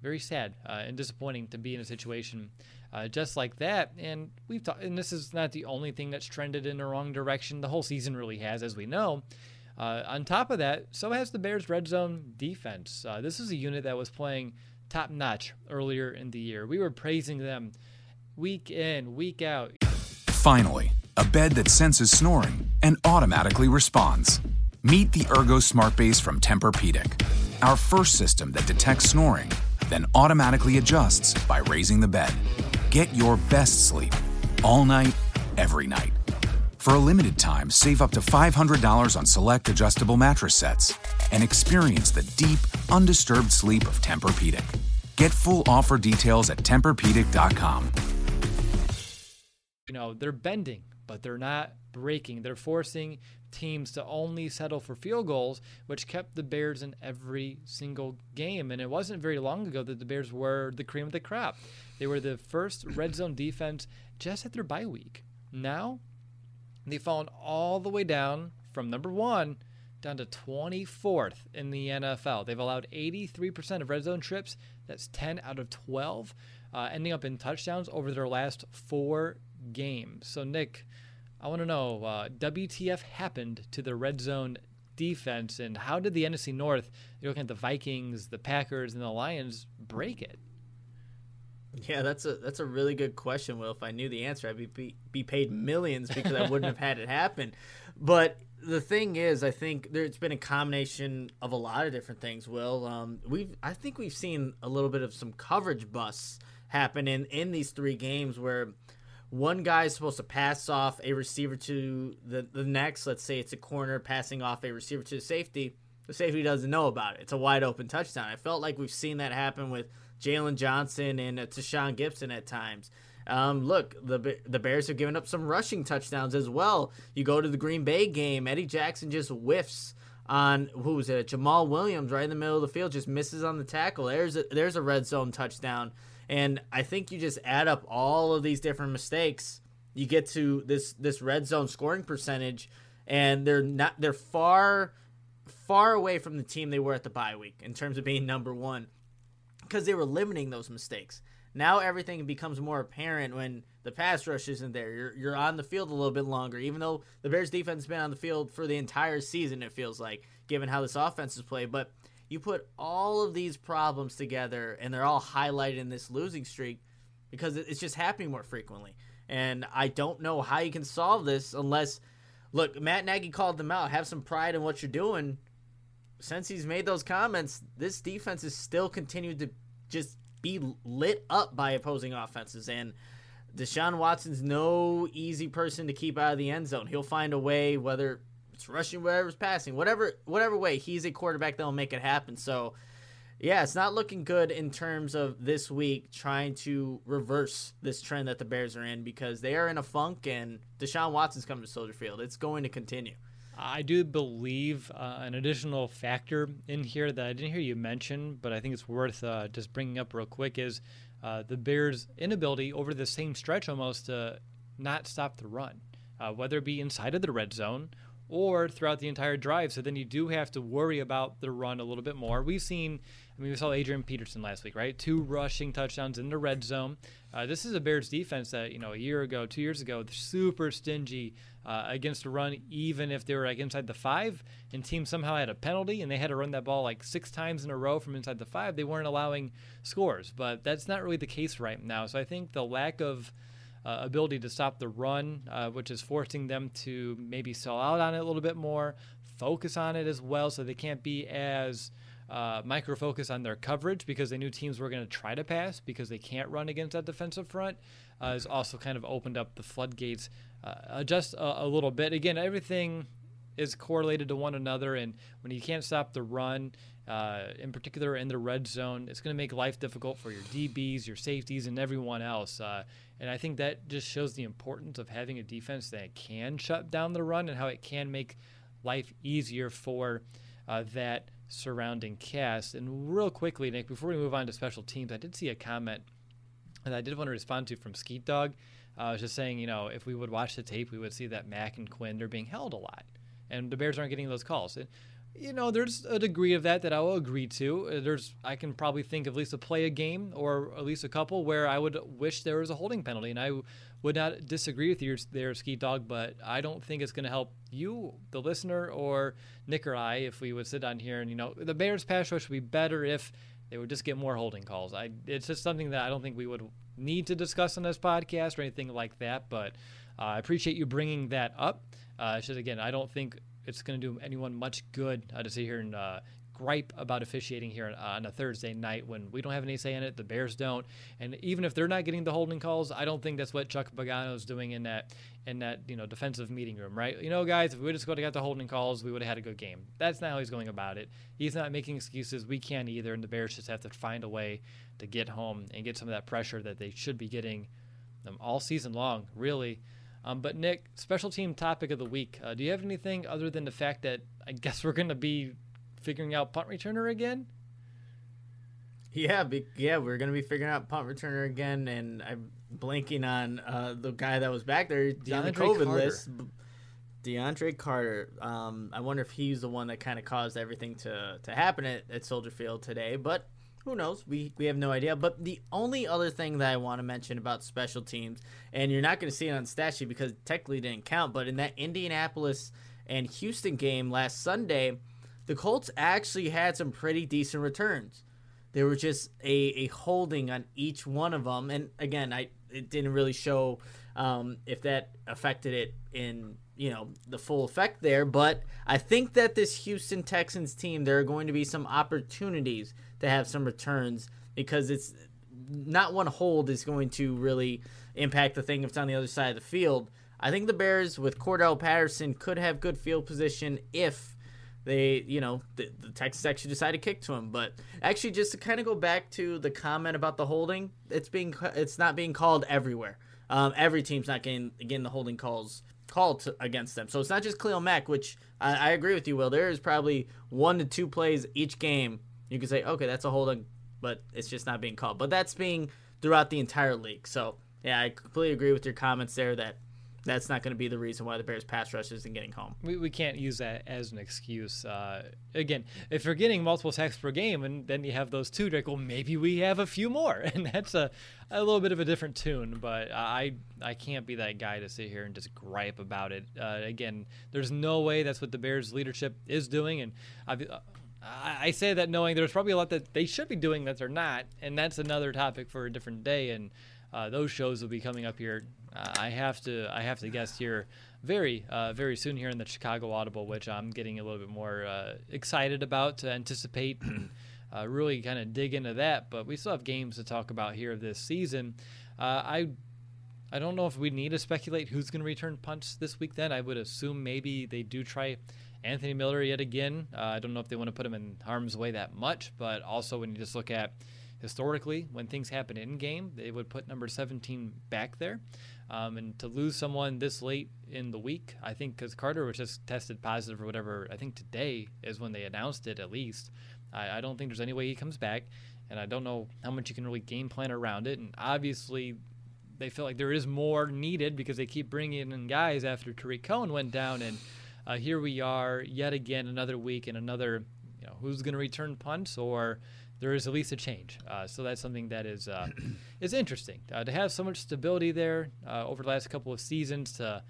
very sad uh, and disappointing to be in a situation uh, just like that. And we've talked, and this is not the only thing that's trended in the wrong direction. The whole season really has, as we know. Uh, on top of that, so has the Bears' red zone defense. this is a unit that was playing top notch earlier in the year. We were praising them week in, week out. Finally, a bed that senses snoring and automatically responds. Meet the Ergo Smart Base from Tempur-Pedic, our first system that detects snoring, then automatically adjusts by raising the bed. Get your best sleep all night, every night. For a limited time, save up to $500 on select adjustable mattress sets and experience the deep, undisturbed sleep of Tempur-Pedic. Get full offer details at TempurPedic.com you know, they're bending, but they're not breaking. They're forcing teams to only settle for field goals, which kept the Bears in every single game. And it wasn't very long ago that the Bears were the cream of the crop. They were the first red zone defense just at their bye week. Now, they've fallen all the way down from number one down to 24th in the NFL. They've allowed 83% of red zone trips. That's 10 out of 12, uh, ending up in touchdowns over their last four games. So, Nick, I want to know uh, WTF happened to the red zone defense, and how did the NFC North, you're looking at the Vikings, the Packers, and the Lions, break it? Yeah, that's a that's a really good question. Will, if I knew the answer, I'd be be paid millions because I wouldn't have had it happen. But the thing is, I think there's been a combination of a lot of different things. Will, um, we've I think we've seen a little bit of some coverage busts happen in in these three games where one guy is supposed to pass off a receiver to the, the next. Let's say it's a corner passing off a receiver to the safety. The safety doesn't know about it. It's a wide open touchdown. I felt like we've seen that happen with Jaylon Johnson and uh, Tashaun Gipson at times. Um, look, the the Bears have given up some rushing touchdowns as well. You go to the Green Bay game, Eddie Jackson just whiffs on who was it? Jamaal Williams right in the middle of the field, just misses on the tackle. There's a, there's a red zone touchdown. And I think you just add up all of these different mistakes, you get to this this red zone scoring percentage, and they're not they're far far away from the team they were at the bye week in terms of being number one because they were limiting those mistakes. Now everything becomes more apparent when the pass rush isn't there. You're you're on the field a little bit longer, even though the Bears defense has been on the field for the entire season. It feels like, given how this offense is played, but you put all of these problems together, and they're all highlighted in this losing streak because it's just happening more frequently. And I don't know how you can solve this unless, look, Matt Nagy called them out. Have some pride in what you're doing. Since he's made those comments, this defense has still continued to just be lit up by opposing offenses. And Deshaun Watson's no easy person to keep out of the end zone. He'll find a way, whether it's rushing, whatever's passing, whatever whatever way, he's a quarterback that'll make it happen. So, yeah, it's not looking good in terms of this week trying to reverse this trend that the Bears are in because they are in a funk and Deshaun Watson's coming to Soldier Field. It's going to continue. I do believe uh, an additional factor in here that I didn't hear you mention, but I think it's worth uh, just bringing up real quick is uh, the Bears' inability over the same stretch almost to not stop the run, uh, whether it be inside of the red zone or throughout the entire drive. So then you do have to worry about the run a little bit more. We've seen, I mean, we saw Adrian Peterson last week, right? Two rushing touchdowns in the red zone. Uh, this is a Bears defense that, you know, a year ago, two years ago, super stingy uh, against the run, even if they were like inside the five, and teams somehow had a penalty and they had to run that ball like six times in a row from inside the five. They weren't allowing scores, but that's not really the case right now. So I think the lack of uh, ability to stop the run, uh, which is forcing them to maybe sell out on it a little bit more, focus on it as well, so they can't be as uh, micro focus on their coverage because they knew teams were going to try to pass because they can't run against that defensive front. Uh, has also kind of opened up the floodgates uh, just a, a little bit. Again, everything is correlated to one another, and when you can't stop the run, uh, in particular in the red zone, it's going to make life difficult for your DBs, your safeties, and everyone else. Uh, and I think that just shows the importance of having a defense that can shut down the run and how it can make life easier for uh, that surrounding cast. And real quickly, Nick, before we move on to special teams, I did see a comment that I did want to respond to from Skeet Dog. Uh, I was just saying, you know, if we would watch the tape, we would see that Mack and Quinn are being held a lot, and the Bears aren't getting those calls. And you know, there's a degree of that that I will agree to. Uh, there's, I can probably think of at least a play a game or at least a couple where I would wish there was a holding penalty, and I would not disagree with you there, Ski Dog. But I don't think it's going to help you, the listener, or Nick or I, if we would sit down here and you know, the Bears pass rush would be better if they would just get more holding calls. I, it's just something that I don't think we would need to discuss on this podcast or anything like that. But uh, I appreciate you bringing that up. Uh, it's just again, I don't think it's going to do anyone much good uh, to sit here and uh, gripe about officiating here on a Thursday night when we don't have any say in it. The Bears don't, and even if they're not getting the holding calls, I don't think that's what Chuck Pagano is doing in that in that you know defensive meeting room, right? You know, guys, if we just would got the holding calls, we would have had a good game. That's not how he's going about it. He's not making excuses. We can't either, and the Bears just have to find a way to get home and get some of that pressure that they should be getting um, all season long, really. Um, but Nick, special team topic of the week. Uh, do you have anything other than the fact that I guess we're going to be figuring out punt returner again? Yeah, be, yeah, we're gonna be figuring out punt returner again, and I'm blanking on uh, the guy that was back there DeAndre on the COVID Carter. list. DeAndre Carter. Um, I wonder if he's the one that kind of caused everything to to happen at, at Soldier Field today. But who knows? We we have no idea. But the only other thing that I want to mention about special teams, and you're not going to see it on stat sheet because technically didn't count, but in that Indianapolis and Houston game last Sunday, the Colts actually had some pretty decent returns. There were just a, a holding on each one of them, and again, I it didn't really show um, if that affected it in you know the full effect there. But I think that this Houston Texans team, there are going to be some opportunities to have some returns because it's not one hold is going to really impact the thing if it's on the other side of the field. I think the Bears with Cordarrelle Patterson could have good field position if they, you know, the, the Texans actually decide to kick to him. But actually, just to kind of go back to the comment about the holding, it's being it's not being called everywhere. Um, every team's not getting getting the holding calls called to, against them. So it's not just Khalil Mack, which I, I agree with you, Will. There is probably one to two plays each game you can say, okay, that's a holding, but it's just not being called. But that's being throughout the entire league. So yeah, I completely agree with your comments there that that's not going to be the reason why the Bears pass rush isn't getting home. We, we can't use that as an excuse. Uh, again, if you're getting multiple sacks per game and then you have those two, like, well, maybe we have a few more. (laughs) And that's a, a little bit of a different tune, but I I can't be that guy to sit here and just gripe about it. Uh, again, there's no way that's what the Bears leadership is doing. And I've, I say that knowing there's probably a lot that they should be doing that they're not, and that's another topic for a different day. And uh, those shows will be coming up here. Uh, I have to I have to guess here very uh, very soon here in the Chicago Audible, which I'm getting a little bit more uh, excited about to anticipate and uh, really kind of dig into that. But we still have games to talk about here this season. Uh, I I don't know if we need to speculate who's going to return punts this week. Then I would assume maybe they do try Anthony Miller yet again. Uh, I don't know if they want to put him in harm's way that much, but also when you just look at historically when things happen in game, they would put number 17 back there. Um, and to lose someone this late in the week, I think because Carter was just tested positive or whatever, I think today is when they announced it at least. I, I don't think there's any way he comes back, and I don't know how much you can really game plan around it. And obviously, they feel like there is more needed because they keep bringing in guys after Tarik Cohen went down and uh, here we are yet again another week and another you know who's going to return punts or there is at least a change. Uh, so that's something that is uh, (clears throat) is interesting uh, to have so much stability there uh, over the last couple of seasons to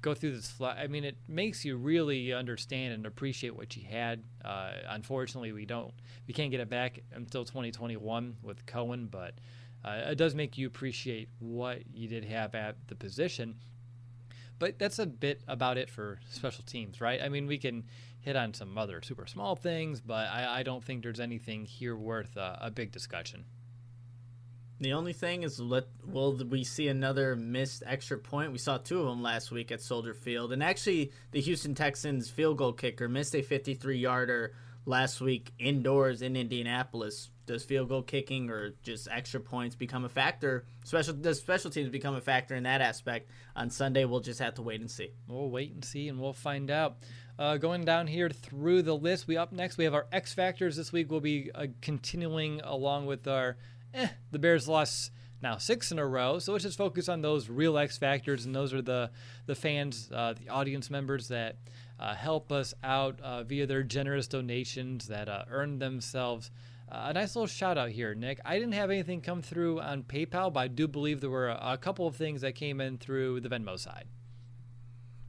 go through this. Fl- I mean, it makes you really understand and appreciate what you had. Uh, unfortunately, we don't we can't get it back until 2021 with Cohen, but uh, it does make you appreciate what you did have at the position. But that's a bit about it for special teams, right? I mean, we can hit on some other super small things, but I, I don't think there's anything here worth a, a big discussion. The only thing is, let will we see another missed extra point? We saw two of them last week at Soldier Field, and actually, the Houston Texans field goal kicker missed a 53-yarder last week indoors in Indianapolis. Does field goal kicking or just extra points become a factor? Special does special teams become a factor in that aspect? On Sunday, we'll just have to wait and see. We'll wait and see, and we'll find out. Uh, going down here through the list, we up next. We have our X factors this week. We'll be uh, continuing along with our. Eh, the Bears lost now six in a row, so let's just focus on those real X factors, and those are the the fans, uh, the audience members that uh, help us out uh, via their generous donations that uh, earn themselves. a nice little shout out here, Nick. I didn't have anything come through on PayPal, but I do believe there were a, a couple of things that came in through the Venmo side.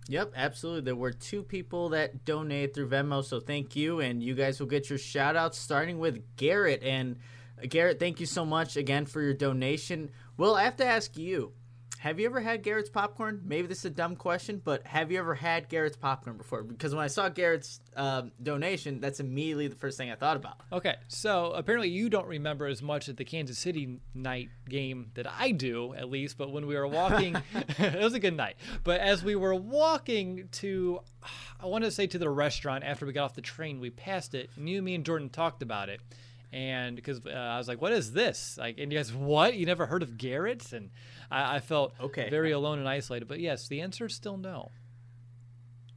Yep, absolutely. There were two people that donated through Venmo, so thank you. And you guys will get your shout outs starting with Garrett. And uh, Garrett, thank you so much again for your donation. Will, I have to ask you have you ever had Garrett's popcorn? Maybe this is a dumb question, but have you ever had Garrett's popcorn before? Because when I saw Garrett's um, donation, that's immediately the first thing I thought about. Okay, so apparently you don't remember as much at the Kansas City night game that I do, at least. But when we were walking, (laughs) (laughs) it was a good night. But as we were walking to, I want to say to the restaurant after we got off the train, we passed it. And you, me, and Jordan talked about it and because uh, I was like, "What is this?" Like, and you guys, what? You never heard of Garrett's? And I, I felt okay. very alone and isolated. But yes, the answer is still no.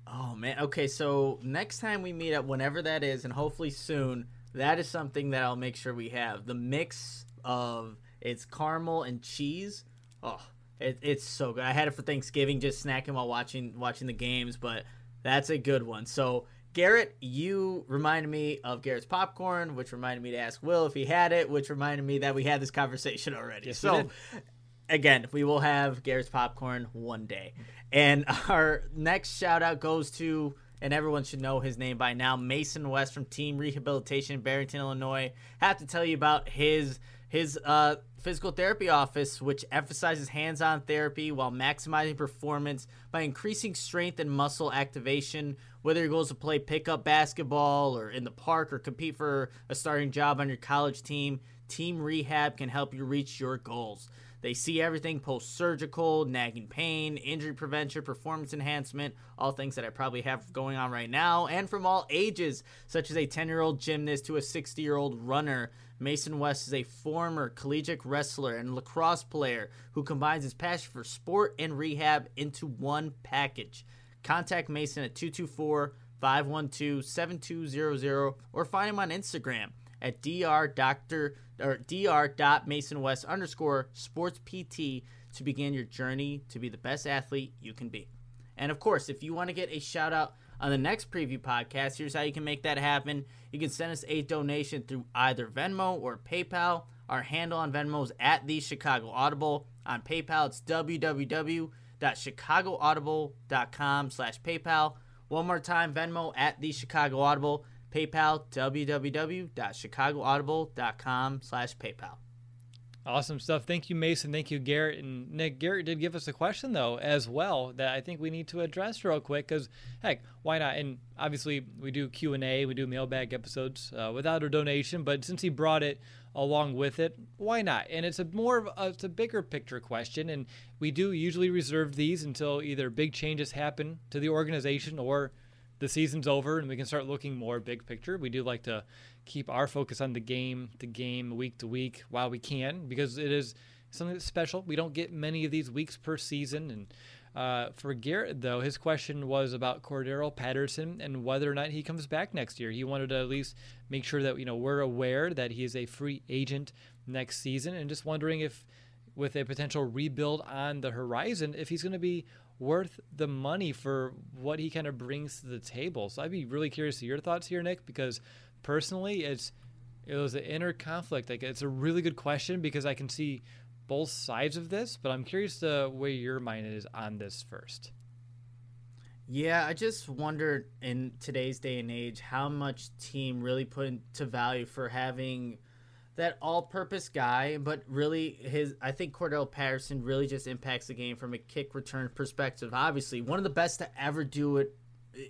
Oh man. Okay, so next time we meet up, whenever that is, and hopefully soon, that is something that I'll make sure we have. The mix of it's caramel and cheese. Oh, it, it's so good. I had it for Thanksgiving, just snacking while watching watching the games, but that's a good one. So Garrett, you reminded me of Garrett's popcorn, which reminded me to ask Will if he had it, which reminded me that we had this conversation already. Yes, so, again, we will have Garrett's popcorn one day. And our next shout out goes to, and everyone should know his name by now, Mason West from Team Rehabilitation Barrington, Illinois. Have to tell you about his his uh, physical therapy office, which emphasizes hands on therapy while maximizing performance by increasing strength and muscle activation. Whether he goes to play pickup basketball or in the park or compete for a starting job on your college team, Team Rehab can help you reach your goals. They see everything post surgical, nagging pain, injury prevention, performance enhancement, all things that I probably have going on right now, and from all ages, such as a 10 year old gymnast to a 60 year old runner. Mason West is a former collegiate wrestler and lacrosse player who combines his passion for sport and rehab into one package. Contact Mason at 224 512 7200 or find him on Instagram at dr or dr.masonwest underscore sports pt to begin your journey to be the best athlete you can be. And of course, if you want to get a shout out on the next preview podcast, here's how you can make that happen. You can send us a donation through either Venmo or PayPal. Our handle on Venmo is at the Chicago Audible. On PayPal, it's www.chicagoaudible.com slash PayPal. One more time, Venmo at the Chicago Audible. PayPal, www.chicagoaudible.com slash PayPal. Awesome stuff. Thank you, Mason. Thank you, Garrett. And Nick, Garrett did give us a question, though, as well, that I think we need to address real quick because, heck, why not? And obviously, we do Q&A, we do mailbag episodes uh, without a donation, but since he brought it along with it, why not? And it's a more of a, it's a bigger picture question, and we do usually reserve these until either big changes happen to the organization or the season's over and we can start looking more big picture. We do like to keep our focus on the game the game, week to week, while we can, because it is something that's special. We don't get many of these weeks per season. And uh, for Garrett, though, his question was about Cordarrelle Patterson and whether or not he comes back next year. He wanted to at least make sure that you know we're aware that he is a free agent next season, and just wondering if with a potential rebuild on the horizon if he's going to be worth the money for what he kind of brings to the table. So I'd be really curious to your thoughts here, Nick, because personally, it's it was an inner conflict. Like it's a really good question because I can see both sides of this, but I'm curious to where your mind is on this first. Yeah, I just wonder in today's day and age how much team really put into value for having that all-purpose guy, but really his I think Cordarrelle Patterson really just impacts the game from a kick return perspective. Obviously, one of the best to ever do it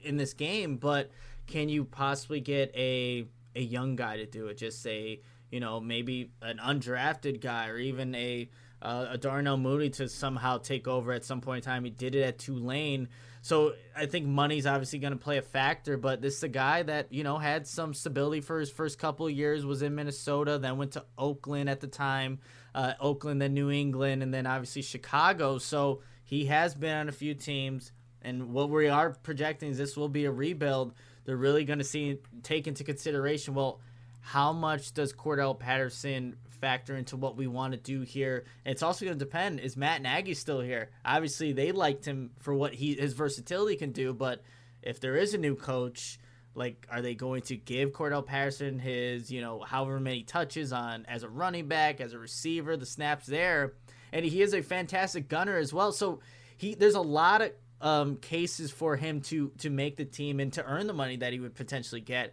in this game, but can you possibly get a a young guy to do it? Just say, you know, maybe an undrafted guy or even a uh, a Darnell Mooney to somehow take over at some point in time. He did it at Tulane. So I think money's obviously going to play a factor, but this is a guy that you know had some stability for his first couple years. Was in Minnesota, then went to Oakland at the time, uh, Oakland, then New England, and then obviously Chicago. So he has been on a few teams, and what we are projecting is this will be a rebuild. They're really going to see take into consideration well how much does Cordarrelle Patterson factor into what we want to do here. And it's also going to depend: is Matt Nagy still here? Obviously, they liked him for what he his versatility can do, but if there is a new coach, like are they going to give Cordarrelle Patterson his you know however many touches on as a running back, as a receiver, the snaps there, and he is a fantastic gunner as well. So he there's a lot of um, cases for him to to make the team and to earn the money that he would potentially get.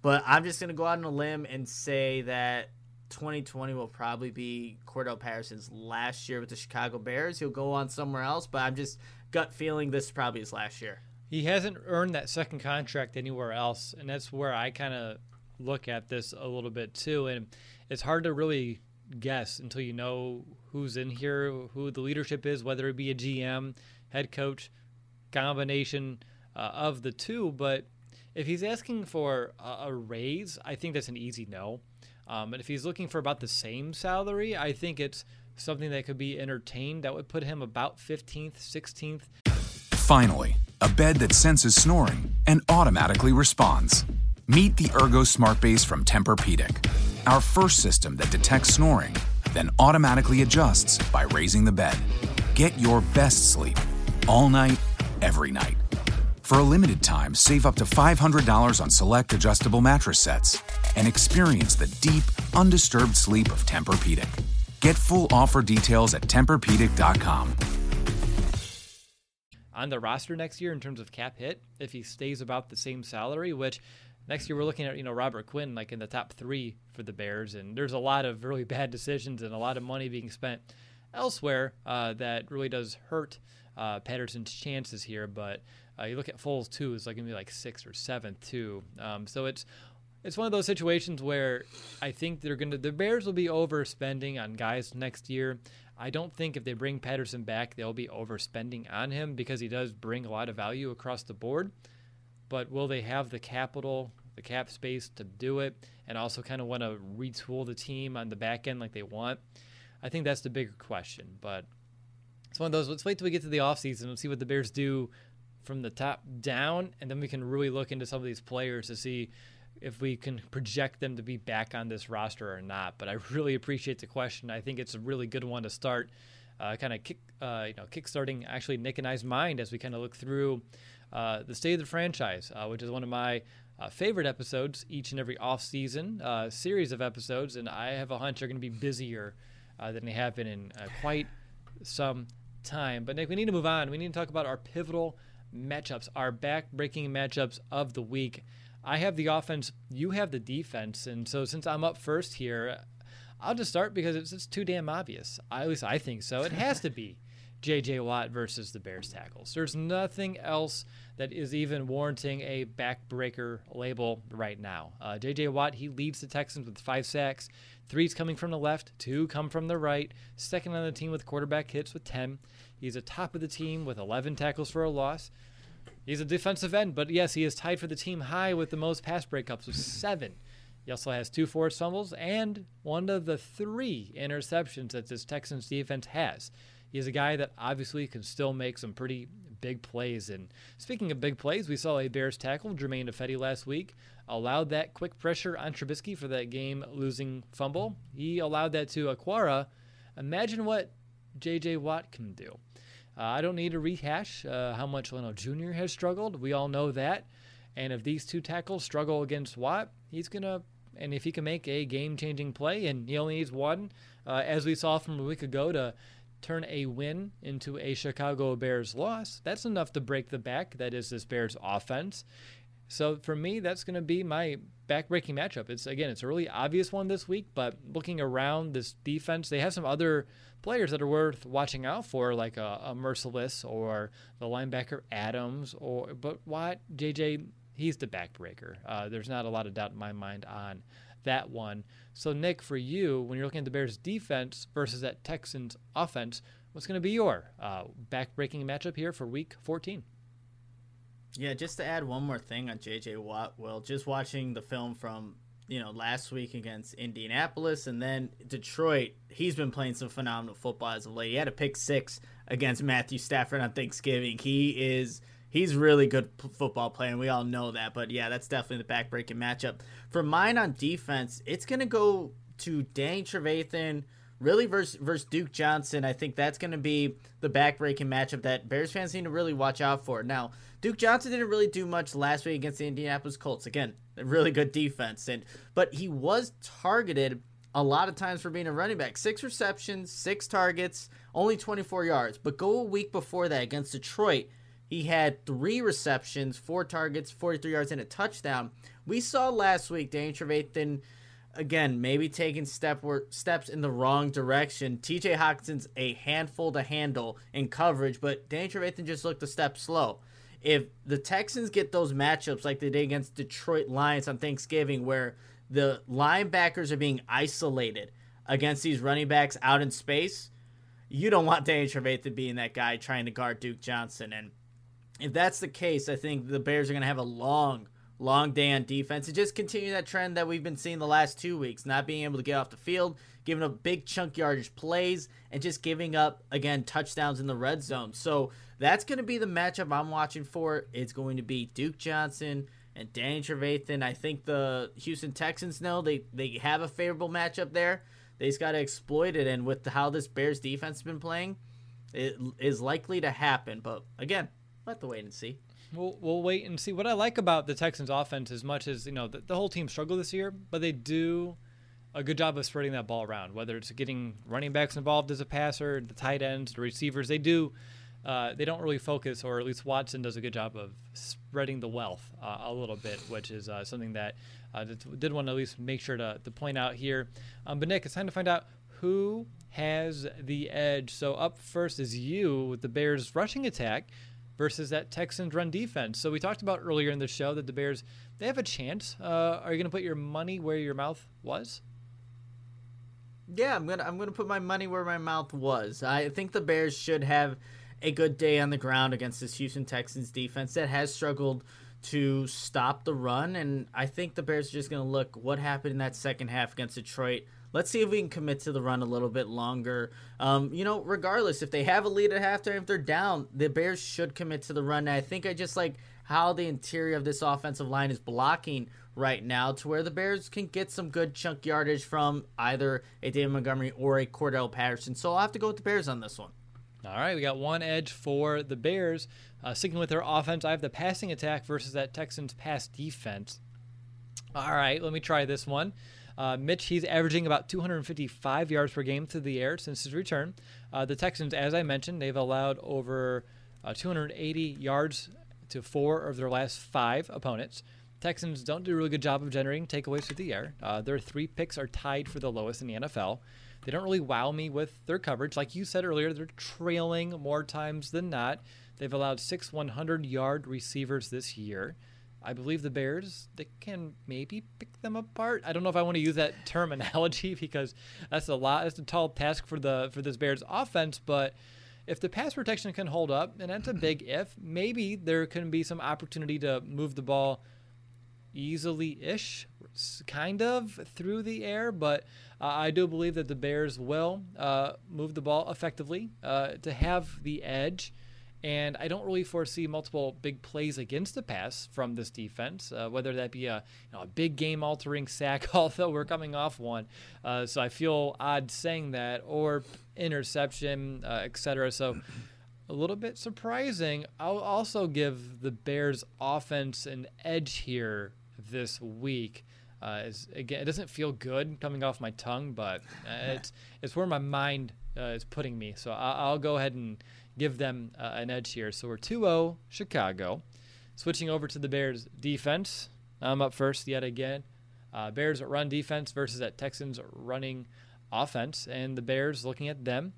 But I'm just gonna go out on a limb and say that 2020 will probably be Cordarrelle Patterson's last year with the Chicago Bears. He'll go on somewhere else, but I'm just gut feeling this is probably his last year. He hasn't earned that second contract anywhere else, and that's where I kind of look at this a little bit too. And it's hard to really guess until you know who's in here, who the leadership is, whether it be a GM, head coach, combination uh, of the two. But if he's asking for a, a raise, I think that's an easy no. Um, and if he's looking for about the same salary, I think it's something that could be entertained. That would put him about 15th, 16th. Finally, a bed that senses snoring and automatically responds. Meet the Ergo Smart Base from Tempur-Pedic, our first system that detects snoring, then automatically adjusts by raising the bed. Get your best sleep all night, every night. For a limited time, save up to $500 on select adjustable mattress sets and experience the deep, undisturbed sleep of Tempur-Pedic. Get full offer details at TempurPedic.com. On the roster next year, in terms of cap hit, if he stays about the same salary, which next year we're looking at, you know, Robert Quinn like in the top three for the Bears, and there's a lot of really (laughs) bad decisions and a lot of money being spent elsewhere uh, that really does hurt uh, Patterson's chances here. But uh, you look at Foles too; it's like gonna be like sixth or seventh too. Um, so it's it's one of those situations where I think they're gonna the Bears will be overspending on guys next year. I don't think if they bring Patterson back, they'll be overspending on him because he does bring a lot of value across the board. But will they have the capital, the cap space to do it, and also kind of want to retool the team on the back end like they want? I think that's the bigger question. But it's one of those. Let's wait till we get to the offseason and see what the Bears do from the top down, and then we can really look into some of these players to see if we can project them to be back on this roster or not. But I really appreciate the question. I think it's a really good one to start, uh, kind of kick, uh, you know, kickstarting actually Nick and I's mind as we kind of look through uh, the state of the franchise, uh, which is one of my uh, favorite episodes each and every off season uh, series of episodes, and I have a hunch they're going to be busier than they have been in quite some time. But Nick, we need to move on. We need to talk about our pivotal matchups, our back-breaking matchups of the week. I have the offense, you have the defense, and so since I'm up first here, I'll just start because it's just too damn obvious. I, at least I think so. It has to be (laughs) J.J. Watt versus the Bears tackles. There's nothing else that is even warranting a backbreaker label right now. Uh, J.J. Watt, he leads the Texans with five sacks. Three's coming from the left, two come from the right. Second on the team with quarterback hits with 10. He's a top of the team with 11 tackles for a loss. He's a defensive end, but yes, he is tied for the team high with the most pass breakups with (laughs) seven. He also has two forced fumbles and one of the three interceptions that this Texans defense has. He's a guy that obviously can still make some pretty big plays. And speaking of big plays, we saw a Bears tackle, Germain Ifedi, last week, allowed that quick pressure on Trubisky for that game losing fumble. He allowed that to Okwara. Imagine what J.J. Watt can do. Uh, I don't need to rehash uh, how much Leno Jr. has struggled. We all know that. And if these two tackles struggle against Watt, he's going to, and if he can make a game changing play, and he only needs one, uh, as we saw from a week ago, to turn a win into a Chicago Bears loss, that's enough to break the back that is this Bears offense. So for me, that's going to be my backbreaking matchup. It's again, it's a really obvious one this week, but looking around this defense, they have some other players that are worth watching out for, like a, a Mercilus or the linebacker Adams, or but what JJ, he's the backbreaker. Uh, there's not a lot of doubt in my mind on that one. So Nick, for you, when you're looking at the Bears defense versus that Texans offense, what's going to be your uh, backbreaking matchup here for Week 14? Yeah, just to add one more thing on JJ Watt, well, just watching the film from you know last week against Indianapolis and then Detroit, he's been playing some phenomenal football as of late. He had a pick six against Matthew Stafford on Thanksgiving. He is he's really good p- football player, and we all know that. But yeah, that's definitely the backbreaking matchup. For mine on defense, it's gonna go to Danny Trevathan really versus, versus Duke Johnson. I think that's going to be the backbreaking matchup that Bears fans need to really watch out for. Now, Duke Johnson didn't really do much last week against the Indianapolis Colts. Again, a really good defense, and but he was targeted a lot of times for being a running back. Six receptions, six targets, only 24 yards. But go a week before that against Detroit, he had three receptions, four targets, 43 yards, and a touchdown. We saw last week Danny Trevathan again, maybe taking step steps in the wrong direction. TJ Hockenson's a handful to handle in coverage, but Danny Trevathan just looked a step slow. If the Texans get those matchups like they did against Detroit Lions on Thanksgiving, where the linebackers are being isolated against these running backs out in space, you don't want Danny Trevathan being that guy trying to guard Duke Johnson. And if that's the case, I think the Bears are going to have a long long day on defense and just continue that trend that we've been seeing the last two weeks, not being able to get off the field, giving up big chunk yardage plays, and just giving up, again, touchdowns in the red zone. So that's going to be the matchup I'm watching for. It's going to be Duke Johnson and Danny Trevathan. I think the Houston Texans know they, they have a favorable matchup there. They just got to exploit it. And with how this Bears defense has been playing, it is likely to happen. But again, let to wait and see. We'll, we'll wait and see. What I like about the Texans offense, as much as you know, the, the whole team struggled this year, but they do a good job of spreading that ball around. Whether it's getting running backs involved as a passer, the tight ends, the receivers, they do. Uh, they don't really focus, or at least Watson does a good job of spreading the wealth uh, a little bit, which is uh, something that I uh, did want to at least make sure to, to point out here. Um, but Nick, it's time to find out who has the edge. So up first is you with the Bears rushing attack versus that Texans run defense. So we talked about earlier in the show that the Bears they have a chance. Uh, are you going to put your money where your mouth was? Yeah, I'm gonna I'm gonna put my money where my mouth was. I think the Bears should have a good day on the ground against this Houston Texans defense that has struggled to stop the run, and I think the Bears are just gonna look what happened in that second half against Detroit Let's see if we can commit to the run a little bit longer. Um, you know, regardless, if they have a lead at halftime, if they're down, the Bears should commit to the run. And I think I just like how the interior of this offensive line is blocking right now to where the Bears can get some good chunk yardage from either a David Montgomery or a Cordarrelle Patterson. So I'll have to go with the Bears on this one. All right, we got one edge for the Bears. Uh, sticking with their offense, I have the passing attack versus that Texans pass defense. All right, let me try this one. Uh, Mitch, he's averaging about 255 yards per game through the air since his return. Uh, the Texans, as I mentioned, they've allowed over uh, 280 yards to four of their last five opponents. Texans don't do a really good job of generating takeaways through the air. Uh, their three picks are tied for the lowest in the NFL. They don't really wow me with their coverage. Like you said earlier, they're trailing more times than not. They've allowed six 100 yard receivers this year. I believe the Bears they can maybe pick them apart. I don't know if I want to use that terminology (laughs) because that's a lot. That's a tall task for the for this Bears offense. But if the pass protection can hold up, and that's a big (clears throat) if, maybe there can be some opportunity to move the ball easily-ish, kind of through the air. But uh, I do believe that the Bears will uh, move the ball effectively uh, to have the edge. And I don't really foresee multiple big plays against the pass from this defense, uh, whether that be a, you know, a big game altering sack, (laughs) although we're coming off one. Uh, so I feel odd saying that, or interception, uh, etc. So a little bit surprising. I'll also give the Bears offense an edge here this week. Uh, is again, it doesn't feel good coming off my tongue, but uh, (laughs) it's it's where my mind uh, is putting me. So I'll, I'll, go ahead and give them uh, an edge here. So we're 2-0 Chicago. Switching over to the Bears defense. I'm up first yet again. Uh, Bears run defense versus that Texans running offense, and the Bears looking at them.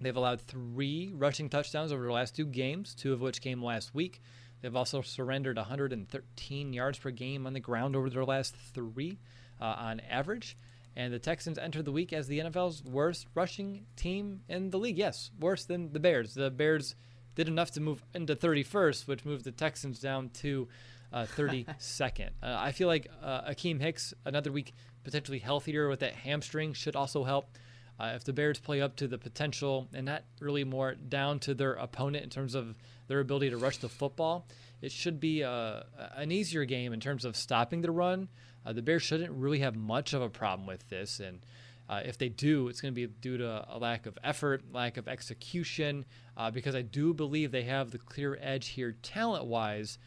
They've allowed three rushing touchdowns over the last two games, two of which came last week. They've also surrendered 113 yards per game on the ground over their last three uh, on average. And the Texans entered the week as the NFL's worst rushing team in the league. Yes, worse than the Bears. The Bears did enough to move into 31st, which moved the Texans down to uh, (laughs) 32nd. uh, I feel like uh, Akiem Hicks, another week potentially healthier with that hamstring, should also help. Uh, if the Bears play up to the potential and not really more down to their opponent in terms of their ability to rush the football. It should be a, an easier game in terms of stopping the run. Uh, the Bears shouldn't really have much of a problem with this, and uh, if they do, it's going to be due to a lack of effort, lack of execution, uh, because I do believe they have the clear edge here talent-wise.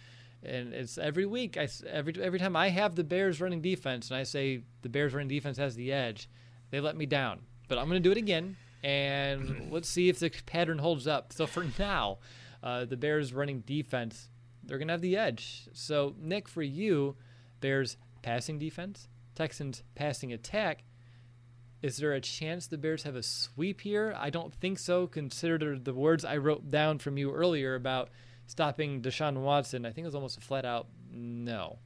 And it's every week. I every every time I have the Bears running defense, and I say the Bears running defense has the edge, they let me down. But I'm going to do it again, and let's see if the pattern holds up. So for now, uh, the Bears running defense, they're going to have the edge. So, Nick, for you, Bears passing defense, Texans passing attack. Is there a chance the Bears have a sweep here? I don't think so, consider the words I wrote down from you earlier about stopping Deshaun Watson. I think it was almost a flat out no.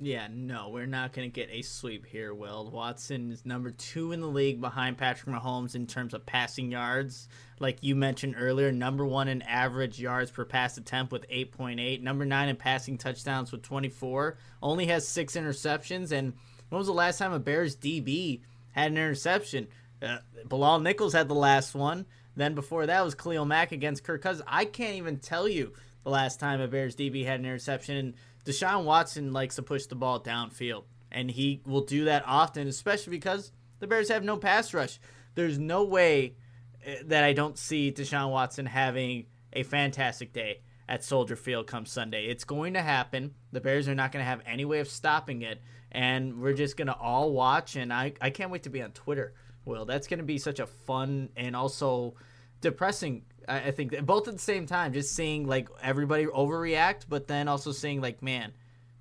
Yeah, no, we're not going to get a sweep here, Will. Watson is number two in the league behind Patrick Mahomes in terms of passing yards. Like you mentioned earlier, number one in average yards per pass attempt with 8.8. Number nine in passing touchdowns with 24. Only has six interceptions. And when was the last time a Bears DB had an interception? Uh, Bilal Nichols had the last one. Then before that was Khalil Mack against Kirk Cousins. I can't even tell you the last time a Bears DB had an interception. Deshaun Watson likes to push the ball downfield, and he will do that often, especially because the Bears have no pass rush. There's no way eh, that I don't see Deshaun Watson having a fantastic day at Soldier Field come Sunday. It's going to happen. The Bears are not going to have any way of stopping it, and we're just going to all watch. And I, I can't wait to be on Twitter. Will that's going to be such a fun and also depressing I, think both at the same time, just seeing like everybody overreact, but then also seeing like, man,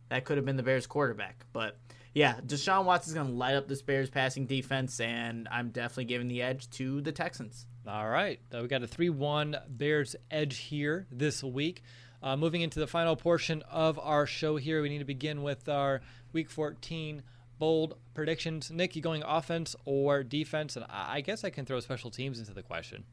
that could have been the Bears quarterback. But yeah, Deshaun Watson's going to light up this Bears passing defense, and I'm definitely giving the edge to the Texans. All right. Uh, we got a 3 1 Bears edge here this week. Uh, moving into the final portion of our show here, we need to begin with our Week 14 bold predictions. Nick, you going offense or defense? And I guess I can throw special teams into the question.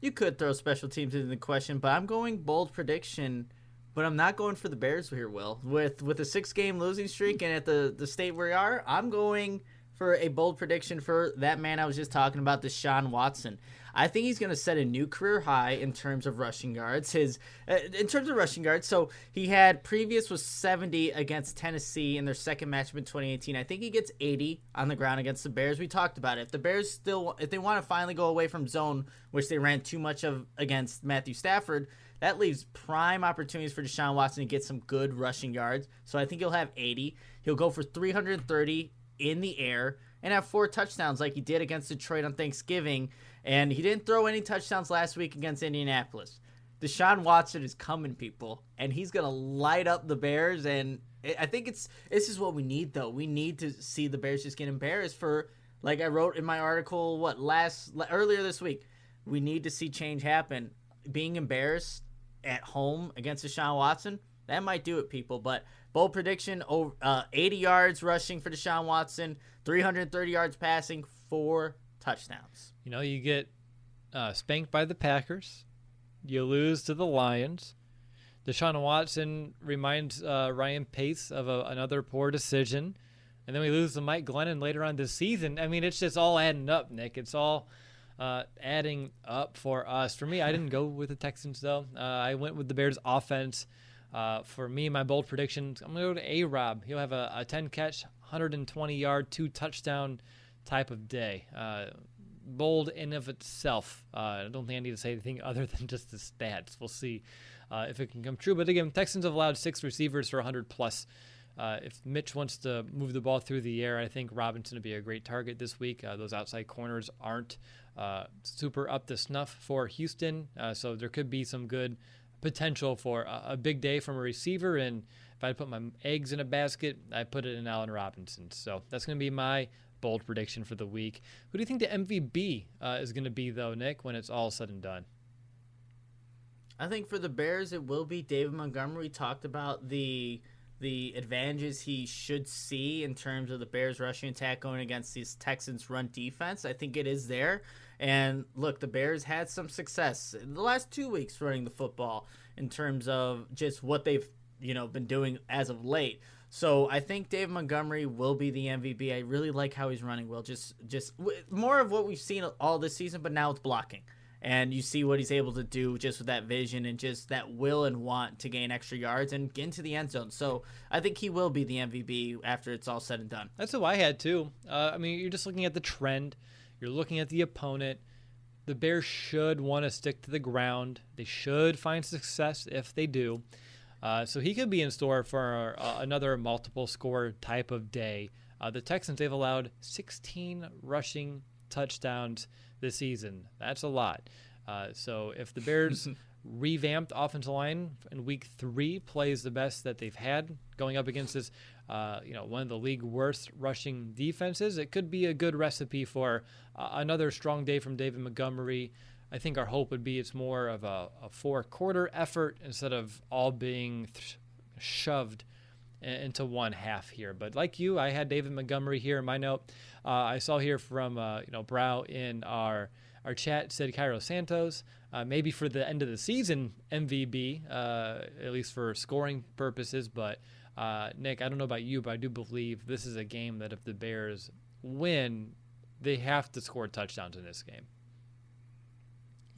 You could throw special teams into the question, but I'm going bold prediction. But I'm not going for the Bears here, Will. With with a six game losing streak and at the, the state where we are, I'm going for a bold prediction for that man I was just talking about, Deshaun Watson. I think he's going to set a new career high in terms of rushing yards. His uh, in terms of rushing yards, so he had previous was 70 against Tennessee in their second matchup in 2018. I think he gets 80 on the ground against the Bears. We talked about it. The Bears still if they want to finally go away from zone, which they ran too much of against Matthew Stafford, that leaves prime opportunities for Deshaun Watson to get some good rushing yards. So I think he'll have 80. He'll go for 330 in the air and have four touchdowns like he did against Detroit on Thanksgiving. And he didn't throw any touchdowns last week against Indianapolis. Deshaun Watson is coming, people, and he's gonna light up the Bears. And I think it's this is what we need, though. We need to see the Bears just get embarrassed for, like I wrote in my article, what last earlier this week. We need to see change happen. Being embarrassed at home against Deshaun Watson, that might do it, people. But bold prediction: over uh, 80 yards rushing for Deshaun Watson, 330 yards passing, four touchdowns. You know, you get uh, spanked by the Packers, you lose to the Lions. Deshaun Watson reminds uh, Ryan Pace of a, another poor decision. And then we lose to Mike Glennon later on this season. I mean, it's just all adding up, Nick. It's all uh, adding up for us. For me, I didn't go with the Texans though. Uh, I went with the Bears offense. Uh, for me, my bold prediction, I'm gonna go to A Rob. He'll have a, a 10 catch, 120 yard, two touchdown type of day. Bold in of itself. Uh, I don't think I need to say anything (laughs) other than just the stats. We'll see uh, if it can come true. But again, Texans have allowed six receivers for 100 plus. Uh, if Mitch wants to move the ball through the air, I think Robinson would be a great target this week. Uh, those outside corners aren't uh, super up to snuff for Houston, uh, so there could be some good potential for a, a, big day from a receiver. And if I put my eggs in a basket, I put it in Allen Robinson. So that's going to be my bold prediction for the week. Who do you think the MVP uh, is going to be, though, Nick, when it's all said and done? I think for the Bears, it will be David Montgomery. Talked about the the advantages he should see in terms of the Bears rushing attack going against these Texans run defense. I think it is there. And look, the Bears had some success the last two weeks running the football in terms of just what they've you know been doing as of late. So I think Dave Montgomery will be the MVP. I really like how he's running. Well, just just more of what we've seen all this season, but now it's blocking and you see what he's able to do just with that vision and just that will and want to gain extra yards and get into the end zone. So I think he will be the MVP after it's all said and done. That's who I had too. Uh, I mean, you're just looking at the trend, you're looking at the opponent. The Bears should want to stick to the ground. They should find success if they do. Uh, so he could be in store for uh, another multiple score type of day. Uh, the Texans, they've allowed 16 rushing touchdowns this season. That's a lot. Uh, so if the Bears (laughs) revamped offensive line in week three plays the best that they've had going up against this, uh, you know, one of the league worst rushing defenses, it could be a good recipe for uh, another strong day from David Montgomery. I think our hope would be it's more of a, a four quarter effort instead of all being th- shoved into one half here. But like you, I had David Montgomery here in my note. Uh, I saw here from uh, you know Brow in our our chat said Cairo Santos, uh, maybe for the end of the season MVP, uh, at least for scoring purposes. But uh, Nick, I don't know about you, but I do believe this is a game that if the Bears win, they have to score touchdowns in this game.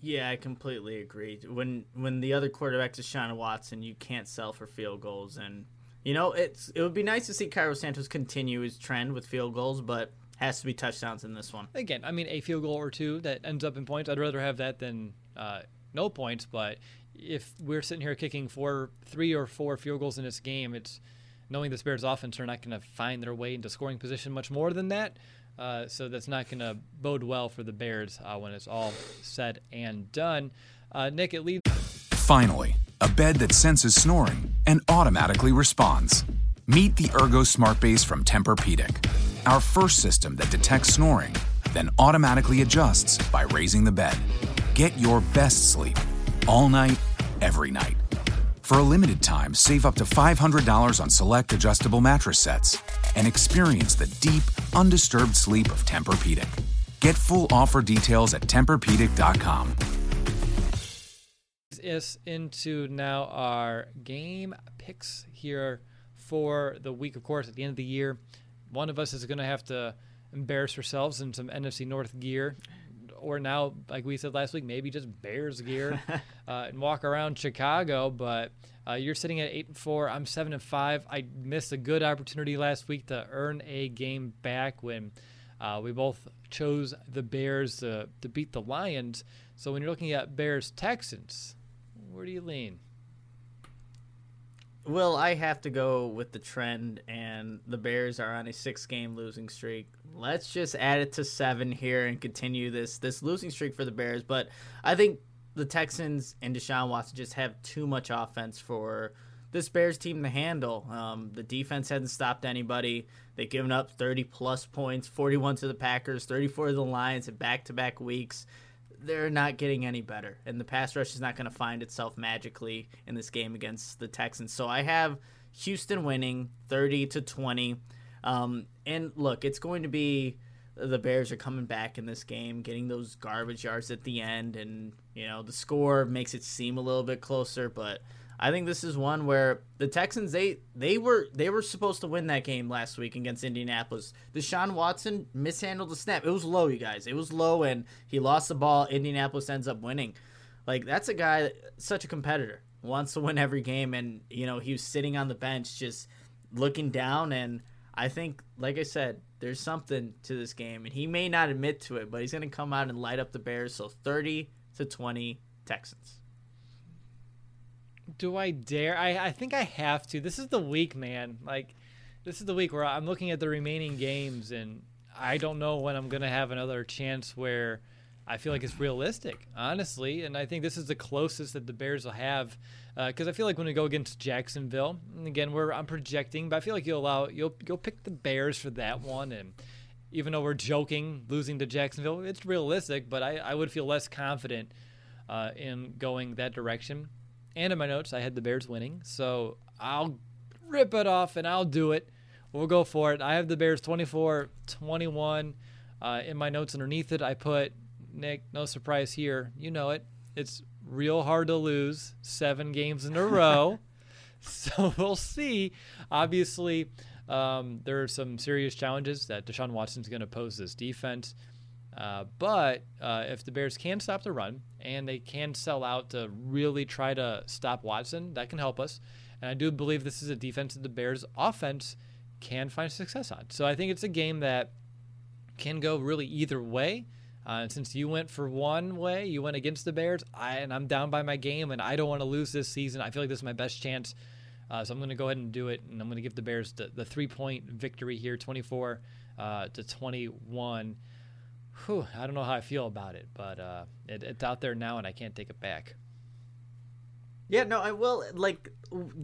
Yeah, I completely agree. When when the other quarterback is Deshaun Watson, you can't sell for field goals, and you know it's it would be nice to see Cairo Santos continue his trend with field goals, but has to be touchdowns in this one. Again, I mean a field goal or two that ends up in points. I'd rather have that than uh, no points. But if we're sitting here kicking four, three or four field goals in this game, it's knowing the Bears offense are not going to find their way into scoring position much more than that. Uh, so that's not going to bode well for the Bears uh, when it's all said and done. Uh, Nick, it leads. Finally, a bed that senses snoring and automatically responds. Meet the Ergo Smart Base from Tempur-Pedic, our first system that detects snoring, then automatically adjusts by raising the bed. Get your best sleep all night, every night. For a limited time, save up to $500 on select adjustable mattress sets and experience the deep, undisturbed sleep of Tempur-Pedic. Get full offer details at TempurPedic.com. Is into now our game picks here for the week. Of course, at the end of the year, one of us is going to have to embarrass ourselves in some NFC North gear or now, like we said last week, maybe just Bears gear (laughs) uh, and walk around Chicago. But uh, you're sitting at eight and four. I'm seven and five. I missed a good opportunity last week to earn a game back when uh, we both chose the Bears to, to beat the Lions. So when you're looking at Bears Texans, where do you lean? Well, I have to go with the trend, and the Bears are on a six-game losing streak. Let's just add it to seven here and continue this this losing streak for the Bears. But I think the Texans and Deshaun Watson just have too much offense for this Bears team to handle. Um, the defense hasn't stopped anybody. They've given up 30 plus points, 41 to the Packers, 34 to the Lions in back-to-back weeks they're not getting any better, and the pass rush is not going to find itself magically in this game against the Texans. So I have Houston winning 30 to 20. Um, and look, it's going to be the Bears are coming back in this game, getting those garbage yards at the end, and you know the score makes it seem a little bit closer. But I think this is one where the Texans they they were they were supposed to win that game last week against Indianapolis. Deshaun Watson mishandled the snap. It was low, you guys. It was low, and he lost the ball. Indianapolis ends up winning. Like that's a guy, such a competitor, wants to win every game, and you know he was sitting on the bench just looking down. And I think, like I said, there's something to this game, and he may not admit to it, but he's going to come out and light up the Bears. So 30 to 20 Texans. Do I dare? I, I think I have to. This is the week, man. Like, this is the week where I'm looking at the remaining games, and I don't know when I'm going to have another chance where I feel like it's realistic, honestly. And I think this is the closest that the Bears will have, because uh, I feel like when we go against Jacksonville, and again, we're I'm projecting, but I feel like you'll allow you'll you'll pick the Bears for that one, and even though we're joking losing to Jacksonville, it's realistic. But I, I would feel less confident uh, in going that direction. And in my notes, I had the Bears winning. So I'll rip it off and I'll do it. We'll go for it. I have the Bears 24 21. Uh, in my notes underneath it, I put Nick, no surprise here. You know it. It's real hard to lose seven games in a (laughs) row. so we'll see. Obviously, um, there are some serious challenges that Deshaun Watson's going to pose this defense. Uh, but uh, if the Bears can stop the run and they can sell out to really try to stop Watson, that can help us. And I do believe this is a defense that the Bears' offense can find success on. So I think it's a game that can go really either way. Uh, since you went for one way, you went against the Bears, I, and I'm down by my game, and I don't want to lose this season. I feel like this is my best chance. Uh, so I'm going to go ahead and do it, and I'm going to give the Bears the, the three point victory here, 24 uh, to 21 whew, I don't know how I feel about it, but uh, it, it's out there now, and I can't take it back. Yeah, no, I will. Like,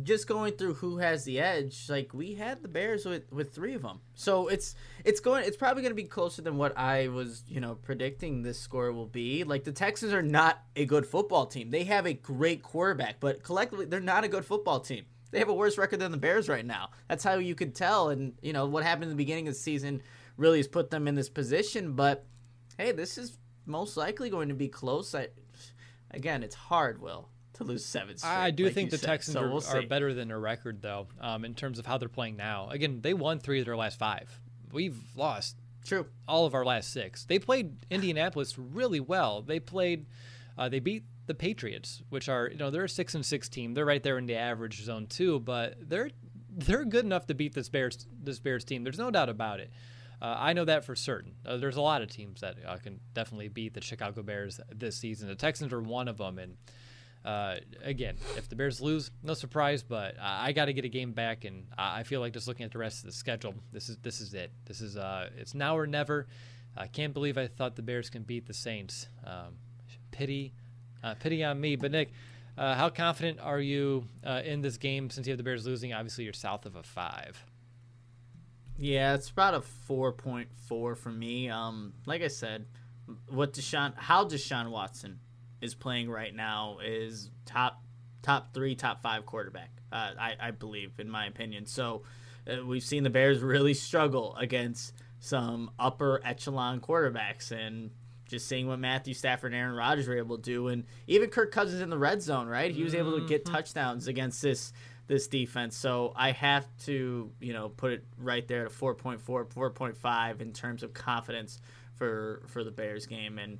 just going through who has the edge. Like, we had the Bears with with three of them, so it's it's going. It's probably going to be closer than what I was, you know, predicting this score will be. Like, the Texans are not a good football team. They have a great quarterback, but collectively, they're not a good football team. They have a worse record than the Bears right now. That's how you could tell. And you know what happened in the beginning of the season really has put them in this position, but hey, this is most likely going to be close. I, again, it's hard, Will, to lose seven straight, I do like think the said. Texans so are, we'll are better than their record, though, um, in terms of how they're playing now. Again, they won three of their last five. We've lost True. all of our last six. They played Indianapolis really well. They played, uh, they beat the Patriots, which are you know they're a six and six team. They're right there in the average zone too, but they're they're good enough to beat this Bears this Bears team. There's no doubt about it. Uh, I know that for certain. Uh, there's a lot of teams that uh, can definitely beat the Chicago Bears this season. The Texans are one of them, and uh, again, if the Bears lose, no surprise. But I got to get a game back, and I feel like just looking at the rest of the schedule, this is this is it. This is uh, it's now or never. I can't believe I thought the Bears can beat the Saints. Um, pity, uh, pity on me. But Nick, uh, how confident are you uh, in this game since you have the Bears losing? Obviously, you're south of a five. Yeah, it's about a four point four for me. Um, like I said, what Deshaun, how Deshaun Watson is playing right now is top, top three, top five quarterback. Uh, I, I believe, in my opinion. So uh, we've seen the Bears really struggle against some upper echelon quarterbacks, and just seeing what Matthew Stafford and Aaron Rodgers were able to do, and even Kirk Cousins in the red zone, right? He was able to get touchdowns against this this defense. So I have to, you know, put it right there at 4.4, 4.5 in terms of confidence for for the Bears game. And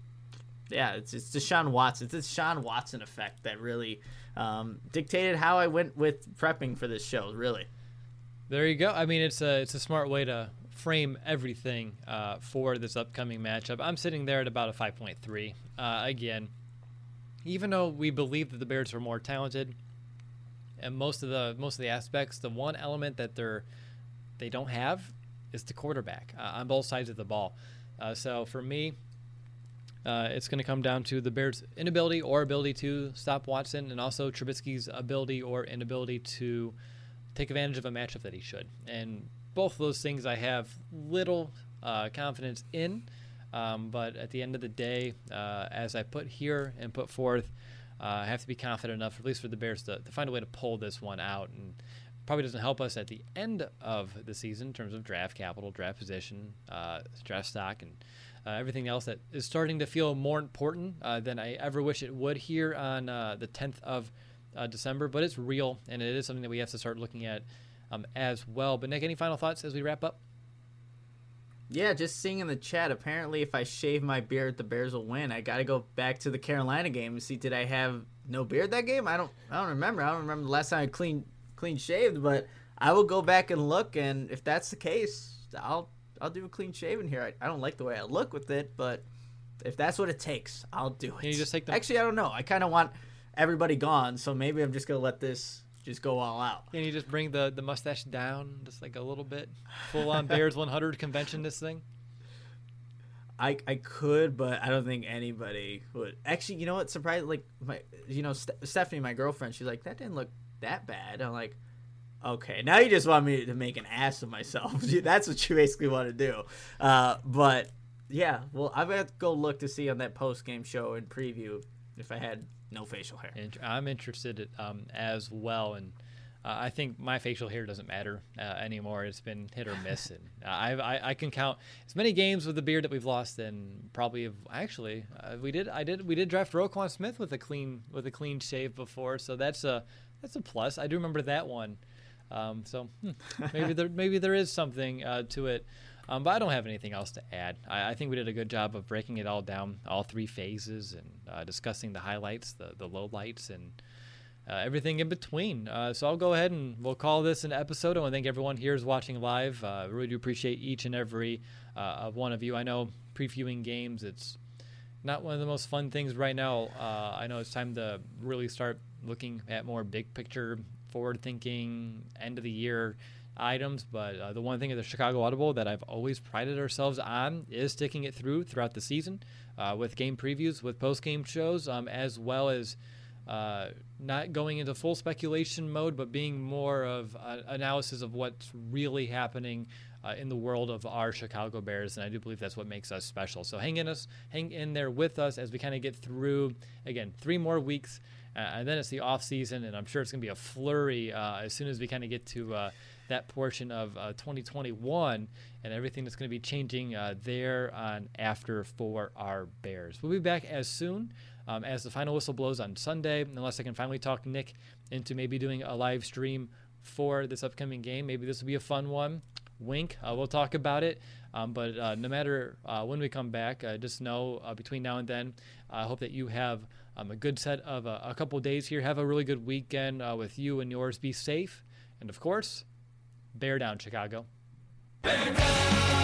yeah, it's it's Deshaun Watson. It's the Deshaun Watson effect that really um, dictated how I went with prepping for this show. Really. There you go. I mean, it's a it's a smart way to frame everything uh, for this upcoming matchup. I'm sitting there at about a 5.3. Uh, again, even though we believe that the Bears are more talented, and most of the most of the aspects, the one element that they're they don't have is the quarterback uh, on both sides of the ball. Uh, so for me, uh, it's going to come down to the Bears' inability or ability to stop Watson, and also Trubisky's ability or inability to take advantage of a matchup that he should. And both of those things I have little uh, confidence in. Um, but at the end of the day, uh, as I put here and put forth, uh, I have to be confident enough, at least for the Bears, to, to, find a way to pull this one out. And probably doesn't help us at the end of the season in terms of draft capital, draft position, uh, draft stock, and uh, everything else that is starting to feel more important uh, than I ever wish it would here on uh, the 10th of uh, December, but it's real and it is something that we have to start looking at um, as well. But Nick, any final thoughts as we wrap up? Yeah, just seeing in the chat. Apparently, if I shave my beard, the Bears will win. I got to go back to the Carolina game and see did I have no beard that game? I don't. I don't remember. I don't remember the last time I clean clean shaved. But I will go back and look, and if that's the case, I'll I'll do a clean shaven here. I, I don't like the way I look with it, but if that's what it takes, I'll do it. Can you just take the- Actually, I don't know. I kind of want everybody gone, so maybe I'm just gonna let this just go all out. Can you just bring the, the mustache down just like a little bit? Full on Bears 100 convention this thing? I, I could, but I don't think anybody would. Actually, you know what? Surprised, like my, you know, Ste- Stephanie, my girlfriend, she's like, that didn't look that bad. I'm like, okay, now you just want me to make an ass of myself. (laughs) That's what you basically want to do. Uh, but yeah, well, I'm gonna go look to see on that post game show and preview if I had no facial hair. I'm interested um, as well, and uh, I think my facial hair doesn't matter uh, anymore. It's been hit or miss, and I, I I can count as many games with the beard that we've lost than probably have actually uh, we did I did we did draft Roquan Smith with a clean with a clean shave before, so that's a that's a plus. I do remember that one. Um, so hmm, maybe there (laughs) maybe there is something uh, to it. Um, but I don't have anything else to add. I, I, think we did a good job of breaking it all down, all three phases, and uh, discussing the highlights, the the lowlights, and uh, everything in between. Uh, so I'll go ahead and we'll call this an episode. I want to thank everyone here is watching live. I really do appreciate each and every uh, of one of you. I know previewing games, it's not one of the most fun things right now. Uh, I know it's time to really start looking at more big picture, forward thinking, end of the year items. But uh, the one thing at the Chicago Audible that I've always prided ourselves on is sticking it through throughout the season uh, with game previews, with post game shows, um, as well as uh, not going into full speculation mode, but being more of analysis of what's really happening uh, in the world of our Chicago Bears, and I do believe that's what makes us special. So hang in us, hang in there with us as we kind of get through again three more weeks, uh, and then it's the off season, and I'm sure it's going to be a flurry uh, as soon as we kind of get to uh, that portion of 2021 and everything that's going to be changing there on after for our Bears. We'll be back as soon um, as the final whistle blows on Sunday, unless I can finally talk Nick into maybe doing a live stream for this upcoming game. Maybe this will be a fun one. Wink. Uh, we'll talk about it. Um, but uh, no matter uh, when we come back, uh, just know uh, between now and then, I hope that you have um, a good set of uh, a couple days here. Have a really good weekend with you and yours. Be safe. And of course, bear down, Chicago. Bear down,